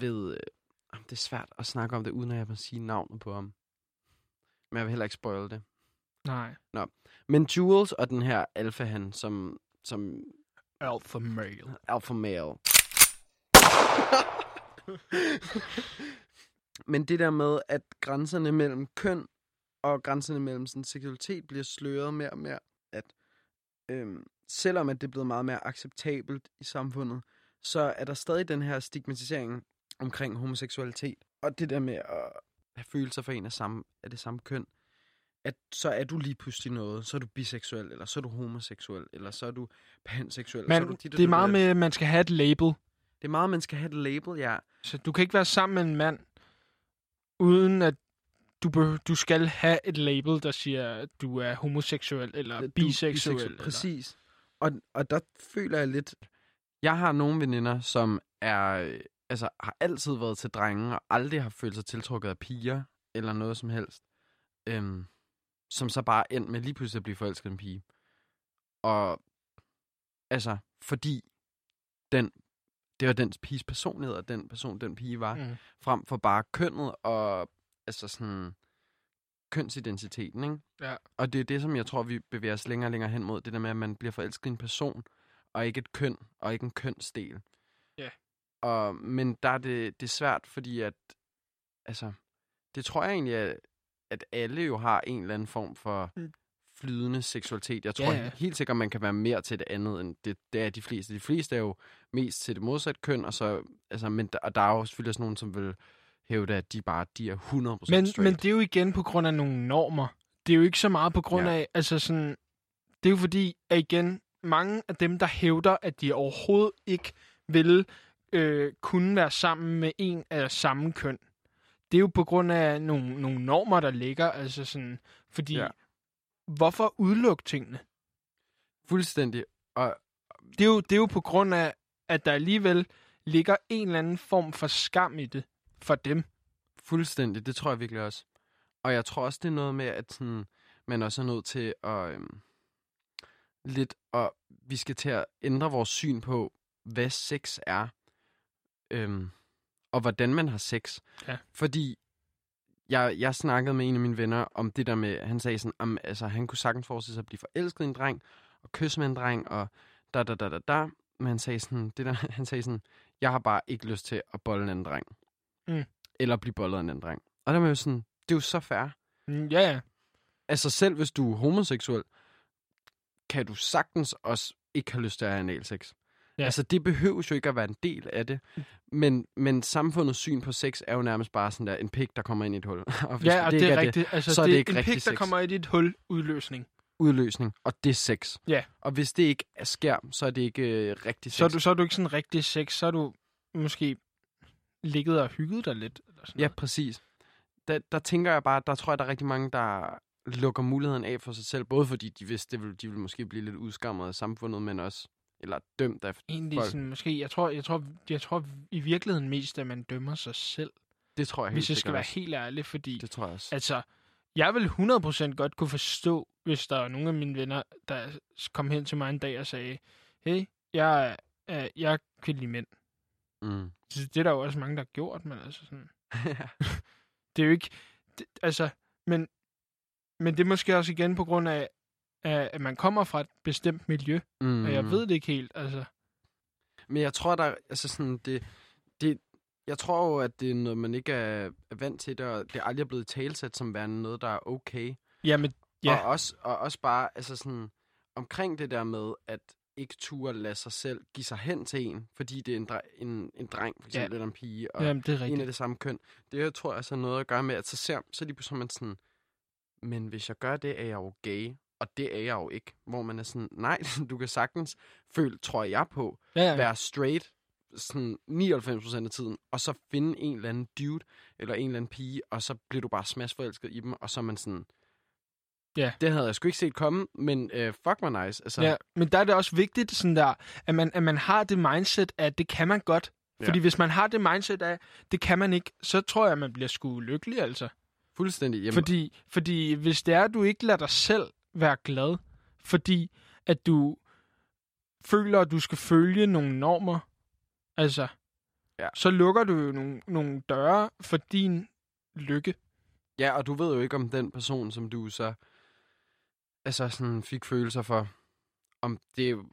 Ved, øh, det er svært at snakke om det, uden at jeg må sige navnet på ham. Men jeg vil heller ikke spoil det. Nej. Men Jules og den her alfa han, som, som Alpha male. alpha male. Men det der med, at grænserne mellem køn og grænserne mellem sådan, seksualitet bliver sløret mere og mere, at øhm, selvom at det er blevet meget mere acceptabelt i samfundet, så er der stadig den her stigmatisering omkring homoseksualitet. Og det der med at have følelser for en af, samme, af det samme køn, at så er du lige pludselig noget. Så er du biseksuel, eller så er du homoseksuel, eller så er du panseksuel. eller så er Men du dit det er meget med, at man skal have et label. Det er meget, man skal have et label, ja. Så du kan ikke være sammen med en mand, uden at du, du skal have et label, der siger, at du er homoseksuel eller Du er biseksuel. eller- Præcis. Og, og der føler jeg lidt... Jeg har nogle veninder, som er, øh, altså, har altid været til drenge, og aldrig har følt sig tiltrukket af piger, eller noget som helst. Øhm, som så bare endt med lige pludselig at blive forelsket en pige. Og altså, fordi den, det var den piges personlighed, og den person, den pige var, Mm. frem for bare kønnet og altså sådan kønsidentiteten, ikke? Ja. Og det er det, som jeg tror, vi bevæger os længere og længere hen mod, det der med, at man bliver forelsket i en person, og ikke et køn, og ikke en kønsdel. Ja. Og, men der er det, det er svært, fordi at, altså, det tror jeg egentlig, at, at alle jo har en eller anden form for, Mm. flydende seksualitet. Jeg tror Ja, ja, helt sikkert, man kan være mere til det andet, end det, det er de fleste. De fleste er jo mest til det modsatte køn, og så, altså, men der, og der er jo selvfølgelig også nogen, som vil hævde, at de bare de er 100% Men, straight. men det er jo igen på grund af nogle normer. Det er jo ikke så meget på grund Ja. af, altså sådan, det er jo fordi, at igen, mange af dem, der hævder, at de overhovedet ikke vil øh, kunne være sammen med en af samme køn, det er jo på grund af nogle, nogle normer, der ligger, altså sådan, fordi, ja. Hvorfor udelukke tingene? Fuldstændig. Og Det er, jo, det er jo på grund af, at der alligevel ligger en eller anden form for skam i det for dem. Fuldstændig, det tror jeg virkelig også. Og jeg tror også, det er noget med, at sådan, man også er nødt til at øhm, lidt, og vi skal til at ændre vores syn på, hvad sex er, øhm, og hvordan man har sex. Ja. Fordi jeg, jeg snakkede med en af mine venner om det der med, han sagde sådan, om, altså han kunne sagtens forestille sig at blive forelsket i en dreng, og kysse med en dreng, og da da da da da. Men han sagde sådan, det der, han sagde sådan, jeg har bare ikke lyst til at bolle en anden dreng. Mm. Eller blive bollet af en anden dreng. Og der er man jo sådan, det er jo så fair. Mm, Ja, ja. Altså selv hvis du er homoseksuel, kan du sagtens også ikke have lyst til at have analsex. Ja. Altså det behøver jo ikke at være en del af det. Men, men samfundets syn på sex er jo nærmest bare sådan der en pik, der kommer ind i et hul. og Ja, og det, ikke er rigtigt. Det, altså, så er det, det ikke en rigtig pik, der sex. kommer i dit hul, udløsning. udløsning, og det er sex. Ja. Og hvis det ikke er sker, så er det ikke øh, rigtig sex. Så er, du, så er du ikke sådan rigtig sex, så er du måske ligget og hygget dig lidt. Eller sådan Ja, noget. præcis. Der, der tænker jeg bare, der tror jeg, der er rigtig mange, der lukker muligheden af for sig selv. Både fordi de vidste, det ville, de ville måske blive lidt udskammet af samfundet, men også eller dømt af Egentlig folk. sådan, måske, jeg tror, jeg, tror, jeg tror i virkeligheden mest, at man dømmer sig selv, Det tror jeg helt hvis jeg skal være også. helt ærlig, fordi Det tror jeg også. altså, jeg vil 100% godt kunne forstå, hvis der er nogle af mine venner, der kom hen til mig en dag og sagde, hey, jeg, er, øh, jeg kan lide mænd. Mm. Så Det er der jo også mange, der har gjort, men altså sådan, det er jo ikke, det, altså, men, men det er måske også igen på grund af, at man kommer fra et bestemt miljø, mm. og jeg ved det ikke helt, altså. Men jeg tror, der altså sådan, det, det, jeg tror jo, at det er noget, man ikke er, er vant til, det, og det er aldrig blevet talsat som værende noget, der er okay. Jamen, Ja. Og, også, og også bare, altså sådan, omkring det der med, at ikke turde lade sig selv give sig hen til en, fordi det er en, dre- en, en dreng, for eksempel, Ja. ja. eller en pige, og jamen, det er en af det samme køn. Det jeg tror jeg så har noget at gøre med, at så ser så lige pludselig man sådan, men hvis jeg gør det, er jeg jo gay, og det er jeg jo ikke. Hvor man er sådan, nej, du kan sagtens føle, tror jeg på, Ja, ja. være straight sådan 99% af tiden, og så finde en eller anden dude, eller en eller anden pige, og så bliver du bare smashforelsket i dem, og så er man sådan, Ja. det havde jeg sgu ikke set komme, men uh, fuck mig nice. Altså, Ja, men der er det også vigtigt, sådan der, at, man, at man har det mindset, at det kan man godt. Ja. Fordi hvis man har det mindset af, det kan man ikke, så tror jeg, at man bliver sgu lykkelig, altså. fuldstændig. Jamen, Fordi, fordi hvis det er, at du ikke lader dig selv være glad, fordi at du føler, at du skal følge nogle normer, altså, Ja. så lukker du jo nogle, nogle døre for din lykke. Ja, og du ved jo ikke om den person, som du så altså sådan fik følelser for, om det er øh,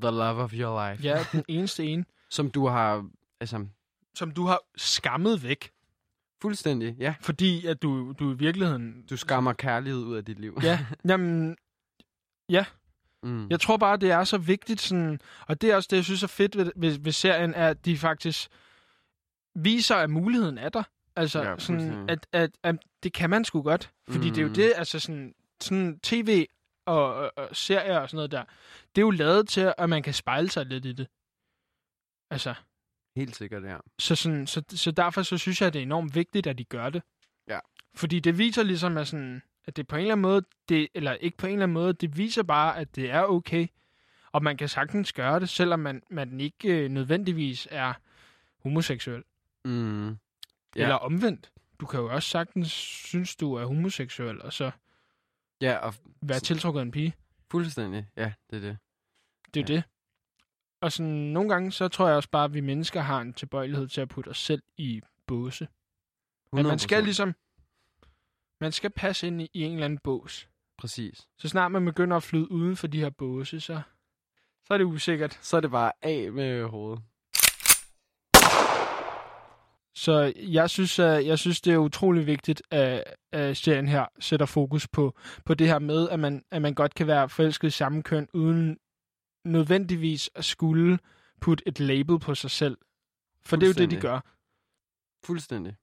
the love of your life. Ja, den eneste ene, Som du har, altså, som du har skammet væk, fuldstændig, ja. fordi at du, du i virkeligheden... Du skammer kærlighed ud af dit liv. Ja, jamen, mm. Jeg tror bare, det er så vigtigt, sådan, og det er også det, jeg synes er fedt ved, ved, ved serien, er, at de faktisk viser, at muligheden er der. Altså, Ja, ja, sådan, at, at, at, det kan man sgu godt. Fordi mm. det er jo Mm. det, altså sådan, sådan tv og, og, og serier og sådan noget der, det er jo lavet til, at man kan spejle sig lidt i det. Altså, Helt sikkert, ja. så, sådan, så, så derfor så synes jeg, at det er enormt vigtigt, at de gør det. Ja. Fordi det viser ligesom, at, sådan, at det på en eller anden måde, det, eller ikke på en eller anden måde, det viser bare, at det er okay. Og man kan sagtens gøre det, selvom man, man ikke øh, nødvendigvis er homoseksuel. Mm. Ja. Eller omvendt. Du kan jo også sagtens synes, du er homoseksuel, og så Ja, og være tiltrukket af en pige. fuldstændig, ja, det er det. Det er ja. det. Og sådan, nogle gange, så tror jeg også bare, at vi mennesker har en tilbøjelighed til at putte os selv i båse. Men man skal 100%. ligesom... Man skal passe ind i, i en eller anden bås. Præcis. Så snart man begynder at flyde uden for de her båse, så, så er det usikkert. Så er det bare af med hovedet. Så jeg synes, at, jeg synes, det er utrolig vigtigt, at, at serien her sætter fokus på, på det her med, at man, at man godt kan være forelsket i samme køn, uden nødvendigvis at skulle putte et label på sig selv. For det er jo det, de gør. Fuldstændig.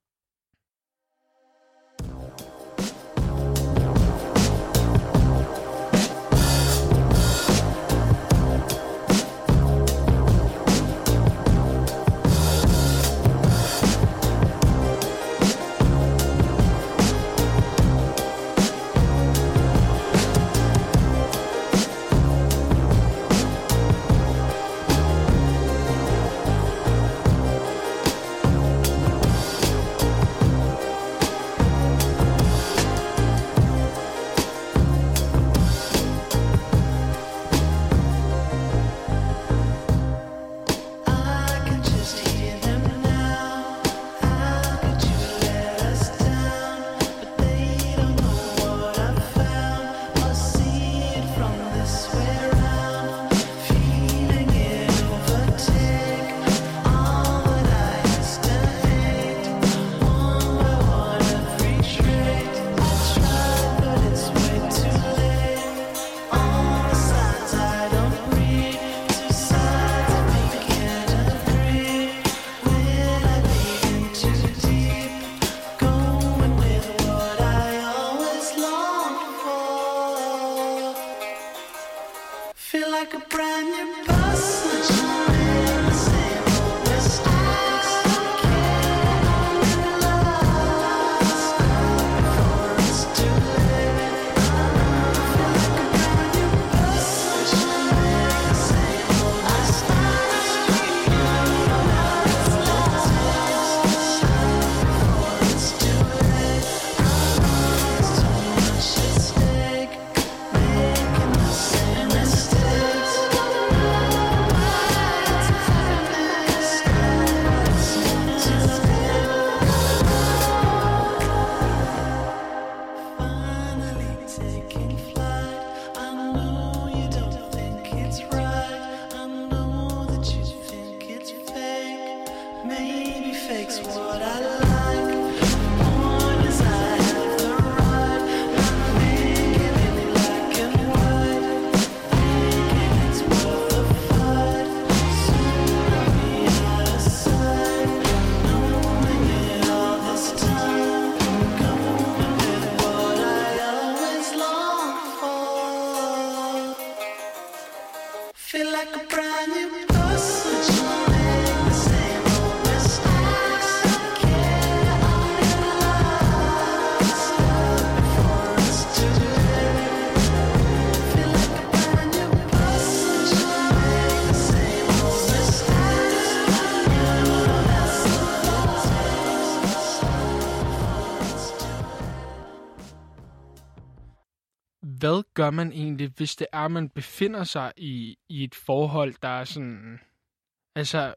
Gør man egentlig, hvis det er, man befinder sig i, i et forhold, der er sådan... Altså,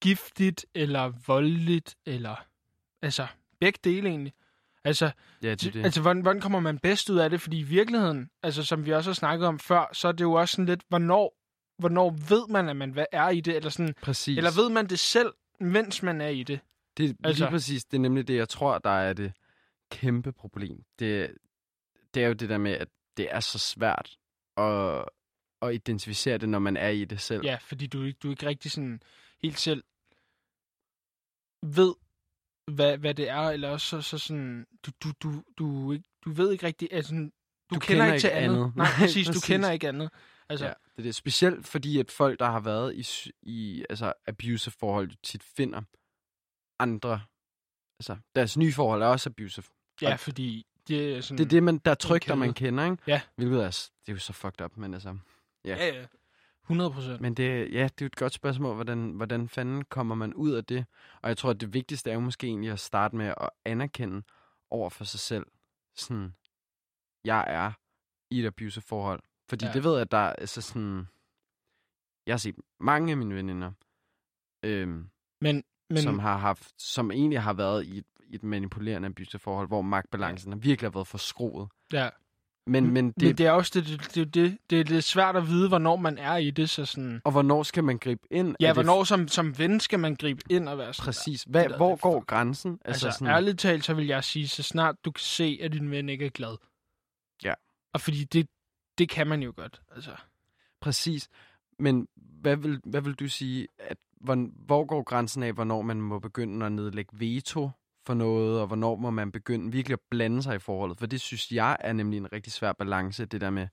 giftigt eller voldeligt, eller... Altså, begge dele egentlig. Altså, Ja, det det. altså hvordan, hvordan kommer man bedst ud af det? Fordi i virkeligheden, altså som vi også har snakket om før, så er det jo også sådan lidt, hvornår, hvornår ved man, at man hvad er i det? Eller, sådan, Præcis. eller ved man det selv, mens man er i det? Det er altså... lige præcis, det er nemlig det, jeg tror, der er det kæmpe problem. Det, det er jo det der med, at det er så svært at, at identificere det, når man er i det selv. Ja, fordi du, du ikke rigtig sådan helt selv ved, hvad, hvad det er, eller også så, så sådan, du, du, du, du, ikke- du ved ikke rigtig, altså, du, du kender, ikke til andet. andet. Nej, Nej, præcis, du præcis. kender ikke andet. Altså, Ja, det er det. Specielt fordi, at folk, der har været i, i altså, abusive forhold, tit finder andre... Altså, deres nye forhold er også abusive. ja, fordi det er sådan... Det er det, man, der er trygt, man kender, ikke? Ja. Hvilket er, det er jo så fucked up, men altså... Ja. Ja, ja. 100 procent. Men det, ja, det er jo et godt spørgsmål, hvordan, hvordan fanden kommer man ud af det? Og jeg tror, at det vigtigste er jo måske egentlig at starte med at anerkende over for sig selv, sådan, jeg er i et abusive forhold. Fordi Ja. det ved at der er altså sådan, jeg har set mange af mine veninder, øhm, men men... som har haft, som egentlig har været i et, i et manipulerende abusive forhold, hvor magtbalancen ja. virkelig har været forskroet. ja, Men, men Det, det, men det er også det, det, det, det, det er lidt svært at vide, hvornår man er i det. Så sådan, og hvornår skal man gribe ind? ja, Er det hvornår som, som ven skal man gribe ind og være sådan Præcis. Hvad, det der, hvor det går fuck- grænsen? Altså, altså sådan, ærligt talt, så vil jeg sige, så snart du kan se, at din ven ikke er glad. Ja. Og fordi det, det kan man jo godt. Altså, Præcis. Men hvad vil, hvad vil du sige, at hvor, hvor går grænsen af, hvornår man må begynde at nedlægge veto for noget, og hvornår må man begynde virkelig at blande sig i forholdet? For det synes jeg er nemlig en rigtig svær balance, det der med,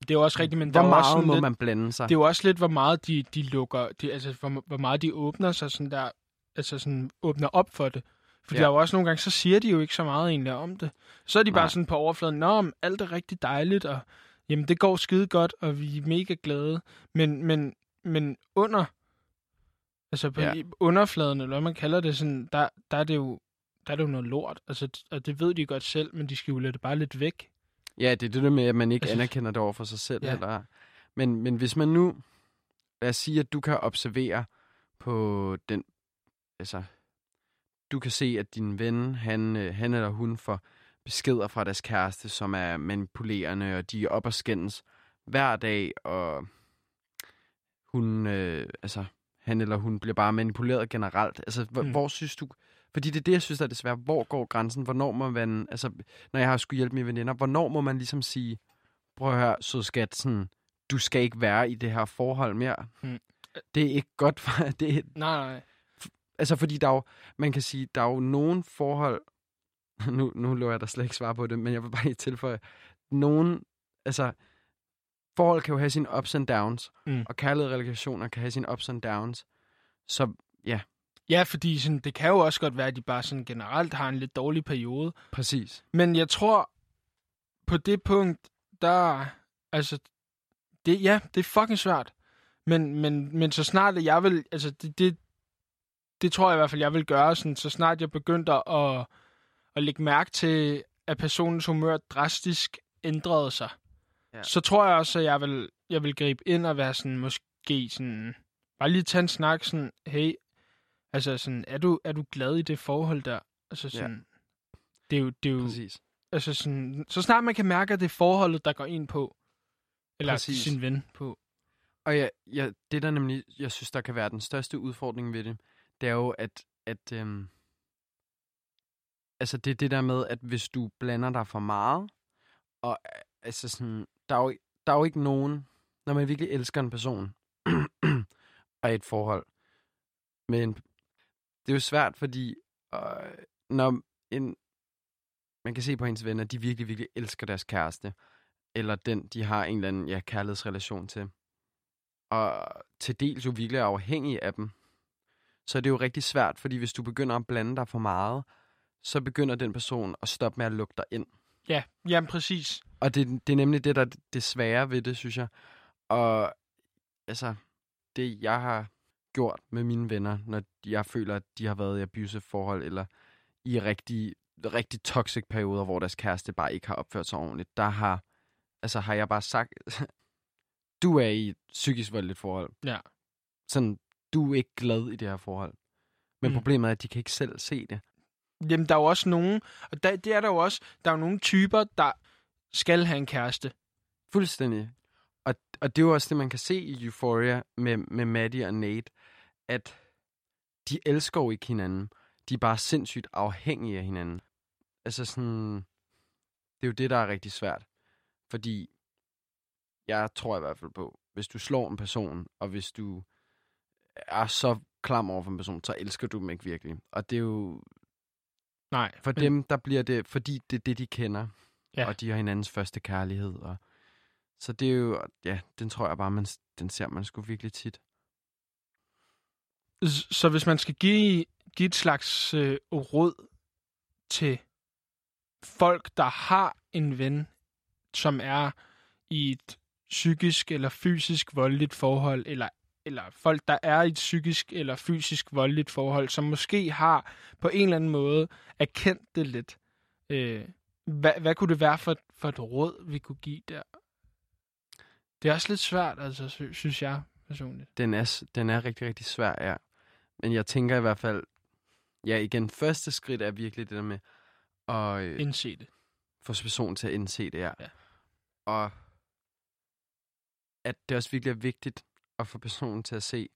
det er jo også rigtigt, men hvor der jo også meget må lidt, man blande sig? det er jo også lidt, hvor meget de, de lukker, de, altså hvor, hvor meget de åbner sig sådan der, altså sådan åbner op for det. For ja. Der er jo også nogle gange, så siger de jo ikke så meget egentlig om det. Så er de bare Nej. sådan på overfladen, nå, men alt er rigtig dejligt, og jamen det går skide godt, og vi er mega glade. Men, men, men under, altså på ja. underfladen, eller hvad man kalder det, sådan, der, der, er det jo, der er det jo noget lort. Altså, og det ved de godt selv, men de skjuler det bare lidt væk. Ja, det er det der med, at man ikke Altså- anerkender det over for sig selv Ja. heller. Men, men hvis man nu, lad os sige, at du kan observere på den, altså, du kan se, at din ven, han, øh, han eller hun får beskeder fra deres kæreste, som er manipulerende, og de er op og skændes hver dag, og hun, øh, altså, han eller hun bliver bare manipuleret generelt. Altså, hvor, Mm. hvor synes du, fordi det er det, jeg synes, der er det svære. Hvor går grænsen? Hvornår må man, altså, når jeg har skulle hjælpe mine veninder, hvornår må man ligesom sige, prøv at høre, sød skat, sådan, du skal ikke være i det her forhold mere. Mm. Det er ikke godt for, det er, Nej, nej. altså fordi der er jo, man kan sige, der er jo nogen forhold, nu, nu lover jeg der slet ikke svar på det, men jeg vil bare lige tilføje, nogen, altså, forhold kan jo have sine ups and downs, Mm. og kærlighed relationer kan have sine ups and downs, så ja, Ja, fordi sådan, det kan jo også godt være, at de bare sådan generelt har en lidt dårlig periode. præcis. Men jeg tror, på det punkt, der... Altså, det, ja, det er fucking svært. Men, men, men så snart jeg vil... Altså, det, det, det tror jeg i hvert fald, jeg vil gøre. Sådan, så snart jeg begyndte at, at lægge mærke til, at personens humør drastisk ændrede sig, Ja. så tror jeg også, at jeg vil, jeg vil gribe ind og være sådan, måske sådan... Bare lige tage en snak sådan, hey, altså sådan, er du, er du glad i det forhold der? Altså sådan, det er jo, det er jo, Præcis. altså sådan, så snart man kan mærke, at det er forholdet, der går ind på, eller Præcis. sin ven på. Og ja, ja, det der nemlig, jeg synes, der kan være den største udfordring ved det, det er jo, at, at øhm, altså det er det der med, at hvis du blander dig for meget, og altså sådan, der er jo, der er jo ikke nogen, når man virkelig elsker en person, og et forhold, men det er jo svært, fordi øh, når en, man kan se på ens venner, de virkelig, virkelig elsker deres kæreste, eller den, de har en eller anden ja, kærlighedsrelation til, og til dels jo virkelig er afhængig af dem, så er det jo rigtig svært, fordi hvis du begynder at blande dig for meget, så begynder den person at stoppe med at lukke dig ind. Ja, jamen præcis. Og det, det er nemlig det, der er det svære ved det, synes jeg. Og altså, det jeg har gjort med mine venner, når jeg føler, at de har været i abusive forhold, eller i rigtig, rigtig toxic perioder, hvor deres kæreste bare ikke har opført sig ordentligt, der har, altså, har jeg bare sagt, du er i et psykisk voldeligt forhold. Ja. Sådan, du er ikke glad i det her forhold. Men Mm. mm. problemet er, at de kan ikke selv se det. Jamen, der er jo også nogen, og der, det er der jo også, der er jo nogle typer, der skal have en kæreste. Fuldstændig. Og, og det er jo også det, man kan se i Euphoria med, med Maddie og Nate, at de elsker jo ikke hinanden. De er bare sindssygt afhængige af hinanden. Altså sådan, det er jo det, der er rigtig svært. Fordi jeg tror i hvert fald på, hvis du slår en person, og hvis du er så klam over for en person, så elsker du dem ikke virkelig. Og det er jo, Nej. for men- dem, der bliver det, fordi det er det, de kender. Ja. Og de har hinandens første kærlighed. Og, så det er jo, ja, den tror jeg bare, man, den ser man sgu virkelig tit. Så hvis man skal give, give et slags øh, råd til folk, der har en ven, som er i et psykisk eller fysisk voldeligt forhold, eller, eller folk, der er i et psykisk eller fysisk voldeligt forhold, som måske har på en eller anden måde erkendt det lidt. Øh, hvad, hvad kunne det være for, for et råd, vi kunne give der? Det er også lidt svært, altså, sy- synes jeg personligt. Den er, den er rigtig, rigtig svær, ja. Men jeg tænker i hvert fald, ja igen, første skridt er virkelig det der med at øh, Indse det. få personen til at indse det, ja. Ja. og at det også virkelig er vigtigt at få personen til at se,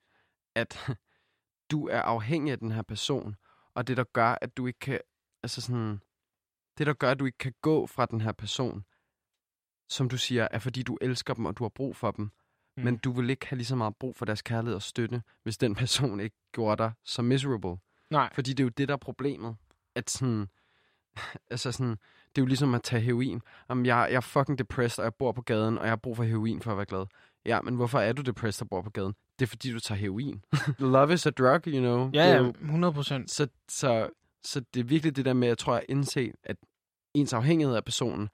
at du er afhængig af den her person, og det, der gør, at du ikke kan, altså sådan, det, der gør, at du ikke kan gå fra den her person, som du siger, er fordi du elsker dem, og du har brug for dem. Mm. Men du vil ikke have lige så meget brug for deres kærlighed og støtte, hvis den person ikke gjorde dig så miserable. Nej. Fordi det er jo det, der er problemet. At sådan, altså sådan, det er jo ligesom at tage heroin. Om jeg, jeg er fucking depressed, og jeg bor på gaden, og jeg har brug for heroin for at være glad. Ja, men hvorfor er du depressed og bor på gaden? Det er fordi, du tager heroin. Love is a drug, you know. Ja, ja, jo- 100 procent. så, så, så det er virkelig det der med, jeg tror, at indse, at ens afhængighed af personen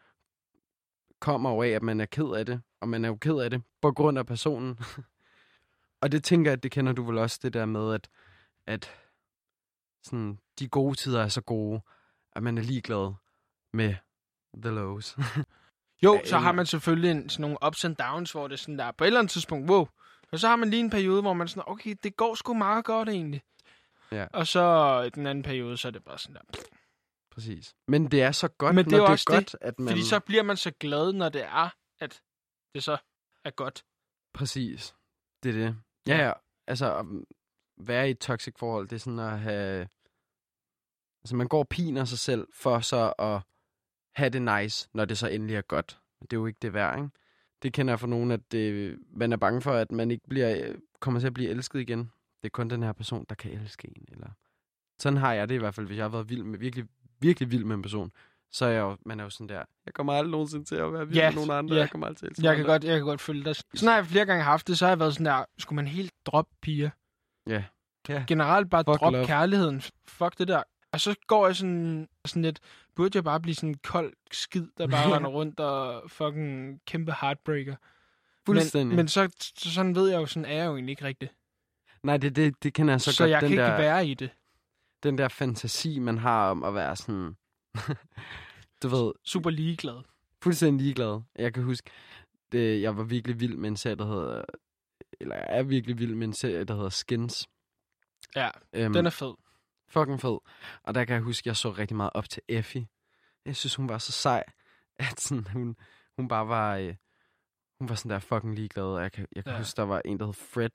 kommer jo af, at man er ked af det, og man er jo ked af det på grund af personen. og det tænker jeg, at det kender du vel også, det der med, at, at sådan, de gode tider er så gode, at man er ligeglad med the lows. Jo, så har man selvfølgelig en, sådan nogle ups and downs, hvor det er sådan der, på et eller andet tidspunkt, wow. Og så har man lige en periode, hvor man sådan, okay, det går sgu meget godt egentlig. Ja. Og så i den anden periode, så er det bare sådan der. Præcis. Men det er så godt, Men det er når det er det, godt, at man... Fordi så bliver man så glad, når det er, at det så er godt. Præcis. Det er det. Ja, ja. Altså, at være i et toxic forhold, det er sådan at have... Altså, man går og piner sig selv for så at have det nice, når det så endelig er godt. Det er jo ikke det værd, ikke? Det kender jeg for nogen, at det, man er bange for, at man ikke bliver, kommer til at blive elsket igen. Det er kun den her person, der kan elske en. Eller... Sådan har jeg det i hvert fald, hvis jeg har været vild med, virkelig, virkelig vild med en person. Så er jeg jo, man er jo sådan der, jeg kommer aldrig nogensinde til at være vild Ja, med nogen andre. ja. Jeg kommer altid til at Jeg kan, andre. godt, jeg kan godt følge dig. Sådan har jeg flere gange haft det, så har jeg været sådan der, skulle man helt droppe piger? Ja. ja. Generelt bare Fuck droppe love. kærligheden. Fuck det der. Og så går jeg sådan, sådan lidt, burde jeg bare blive sådan en kold skid, der bare render rundt og fucking kæmpe heartbreaker. Fuldstændig. Men, men så, så, sådan ved jeg jo, sådan er jeg jo egentlig ikke rigtigt. Nej, det, det, det kender jeg så, Så, så godt. jeg den kan der, ikke være i det. Den der fantasi, man har om at være sådan... du ved, Super ligeglad. fuldstændig ligeglad. Jeg kan huske, det, jeg var virkelig vild med en serie, der hedder... Eller jeg er virkelig vild med en serie, der hedder Skins. Ja, Øhm, den er fed. fucking fed. Og der kan jeg huske, jeg så rigtig meget op til Effie. Jeg synes, hun var så sej, at sådan, hun, hun bare var... Øh, hun var sådan der fucking ligeglad. Og jeg kan, jeg kan ja. huske, der var en, der hed Fred,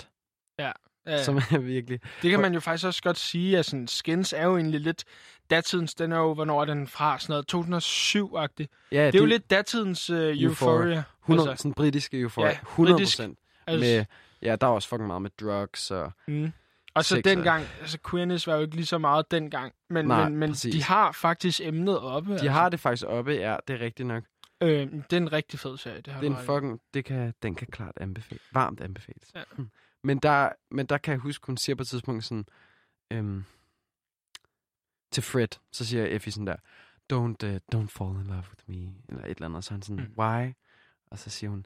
Ja, ja. som er virkelig... det kan man jo faktisk også godt sige, at sådan, Skins er jo egentlig lidt... Datidens, den er jo, hvornår er den fra? Sådan noget 2007-agtig. Ja, Det er jo lidt datidens uh, Euphoria. Euphoria. 100, Altså, sådan britiske eufori. Ja, 100 britisk. procent. altså, Med, ja, der var også fucking meget med drugs og... mm. Og så sex dengang, altså Queerness var jo ikke lige så meget dengang, men, Nej, men, men præcis. de har faktisk emnet oppe. De har det faktisk oppe, ja, det er rigtigt nok. Øh, det er en rigtig fed serie, det har Det er du en ret i. fucking, det kan, den kan klart anbefale, varmt anbefales. Ja. Men, der, men der kan jeg huske, hun siger på et tidspunkt sådan, øhm, til Fred, så siger Effie sådan der, don't, uh, don't fall in love with me, eller et eller andet, så han sådan, Mm. why? Og så siger hun,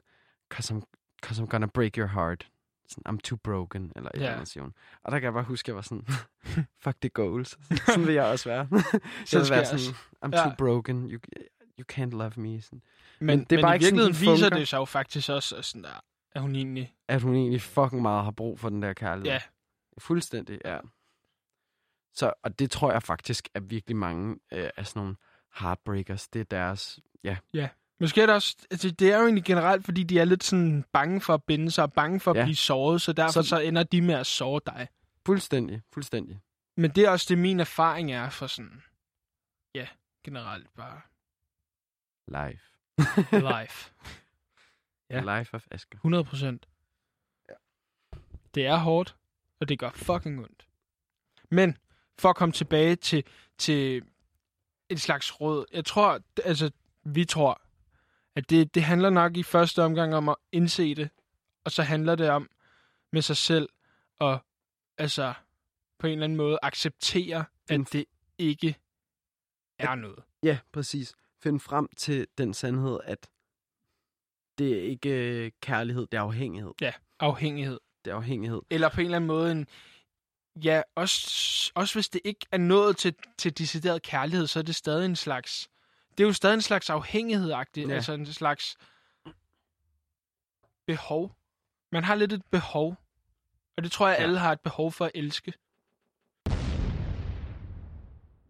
cause I'm, cause I'm gonna break your heart. Sådan, I'm too broken, eller et Ja. eller andet, siger hun. Og der kan jeg bare huske, at jeg var sådan, fuck the goals. sådan vil jeg også være. så jeg skal være sådan, I'm Ja. too broken, you, you can't love me. Sådan. Men, men det er men bare i ikke sådan, virkeligheden den viser det sig jo faktisk også sådan der, at hun egentlig... at hun egentlig fucking meget har brug for den der kærlighed. Ja, Fuldstændig, ja. Så, og det tror jeg faktisk, at virkelig mange øh, af sådan nogle heartbreakers, det er deres, ja, Måske er det også, altså det er jo egentlig generelt, fordi de er lidt sådan bange for at binde sig, og bange for at Ja. blive såret, så derfor så, Så- så ender de med at såre dig. fuldstændig, fuldstændig. Men det er også det, min erfaring er for sådan, ja, generelt bare Life. life. Ja. Life of Asger. 100 procent. Ja. Det er hårdt, og det gør fucking ondt. Men for at komme tilbage til, til et slags råd. Jeg tror, altså, vi tror, at det, det handler nok i første omgang om at indse det, og så handler det om med sig selv at altså, på en eller anden måde acceptere, at En- det ikke er noget. Ja, præcis. Find frem til den sandhed, at det er ikke øh, kærlighed, det er afhængighed. Afhængighed. Det er afhængighed. Eller på en eller anden måde en... Ja, også, også hvis det ikke er nået til, til decideret kærlighed, så er det stadig en slags... Det er jo stadig en slags afhængighed-agtigt. Ja. Altså en slags behov. Man har lidt et behov. Og det tror jeg, Ja. alle har et behov for at elske.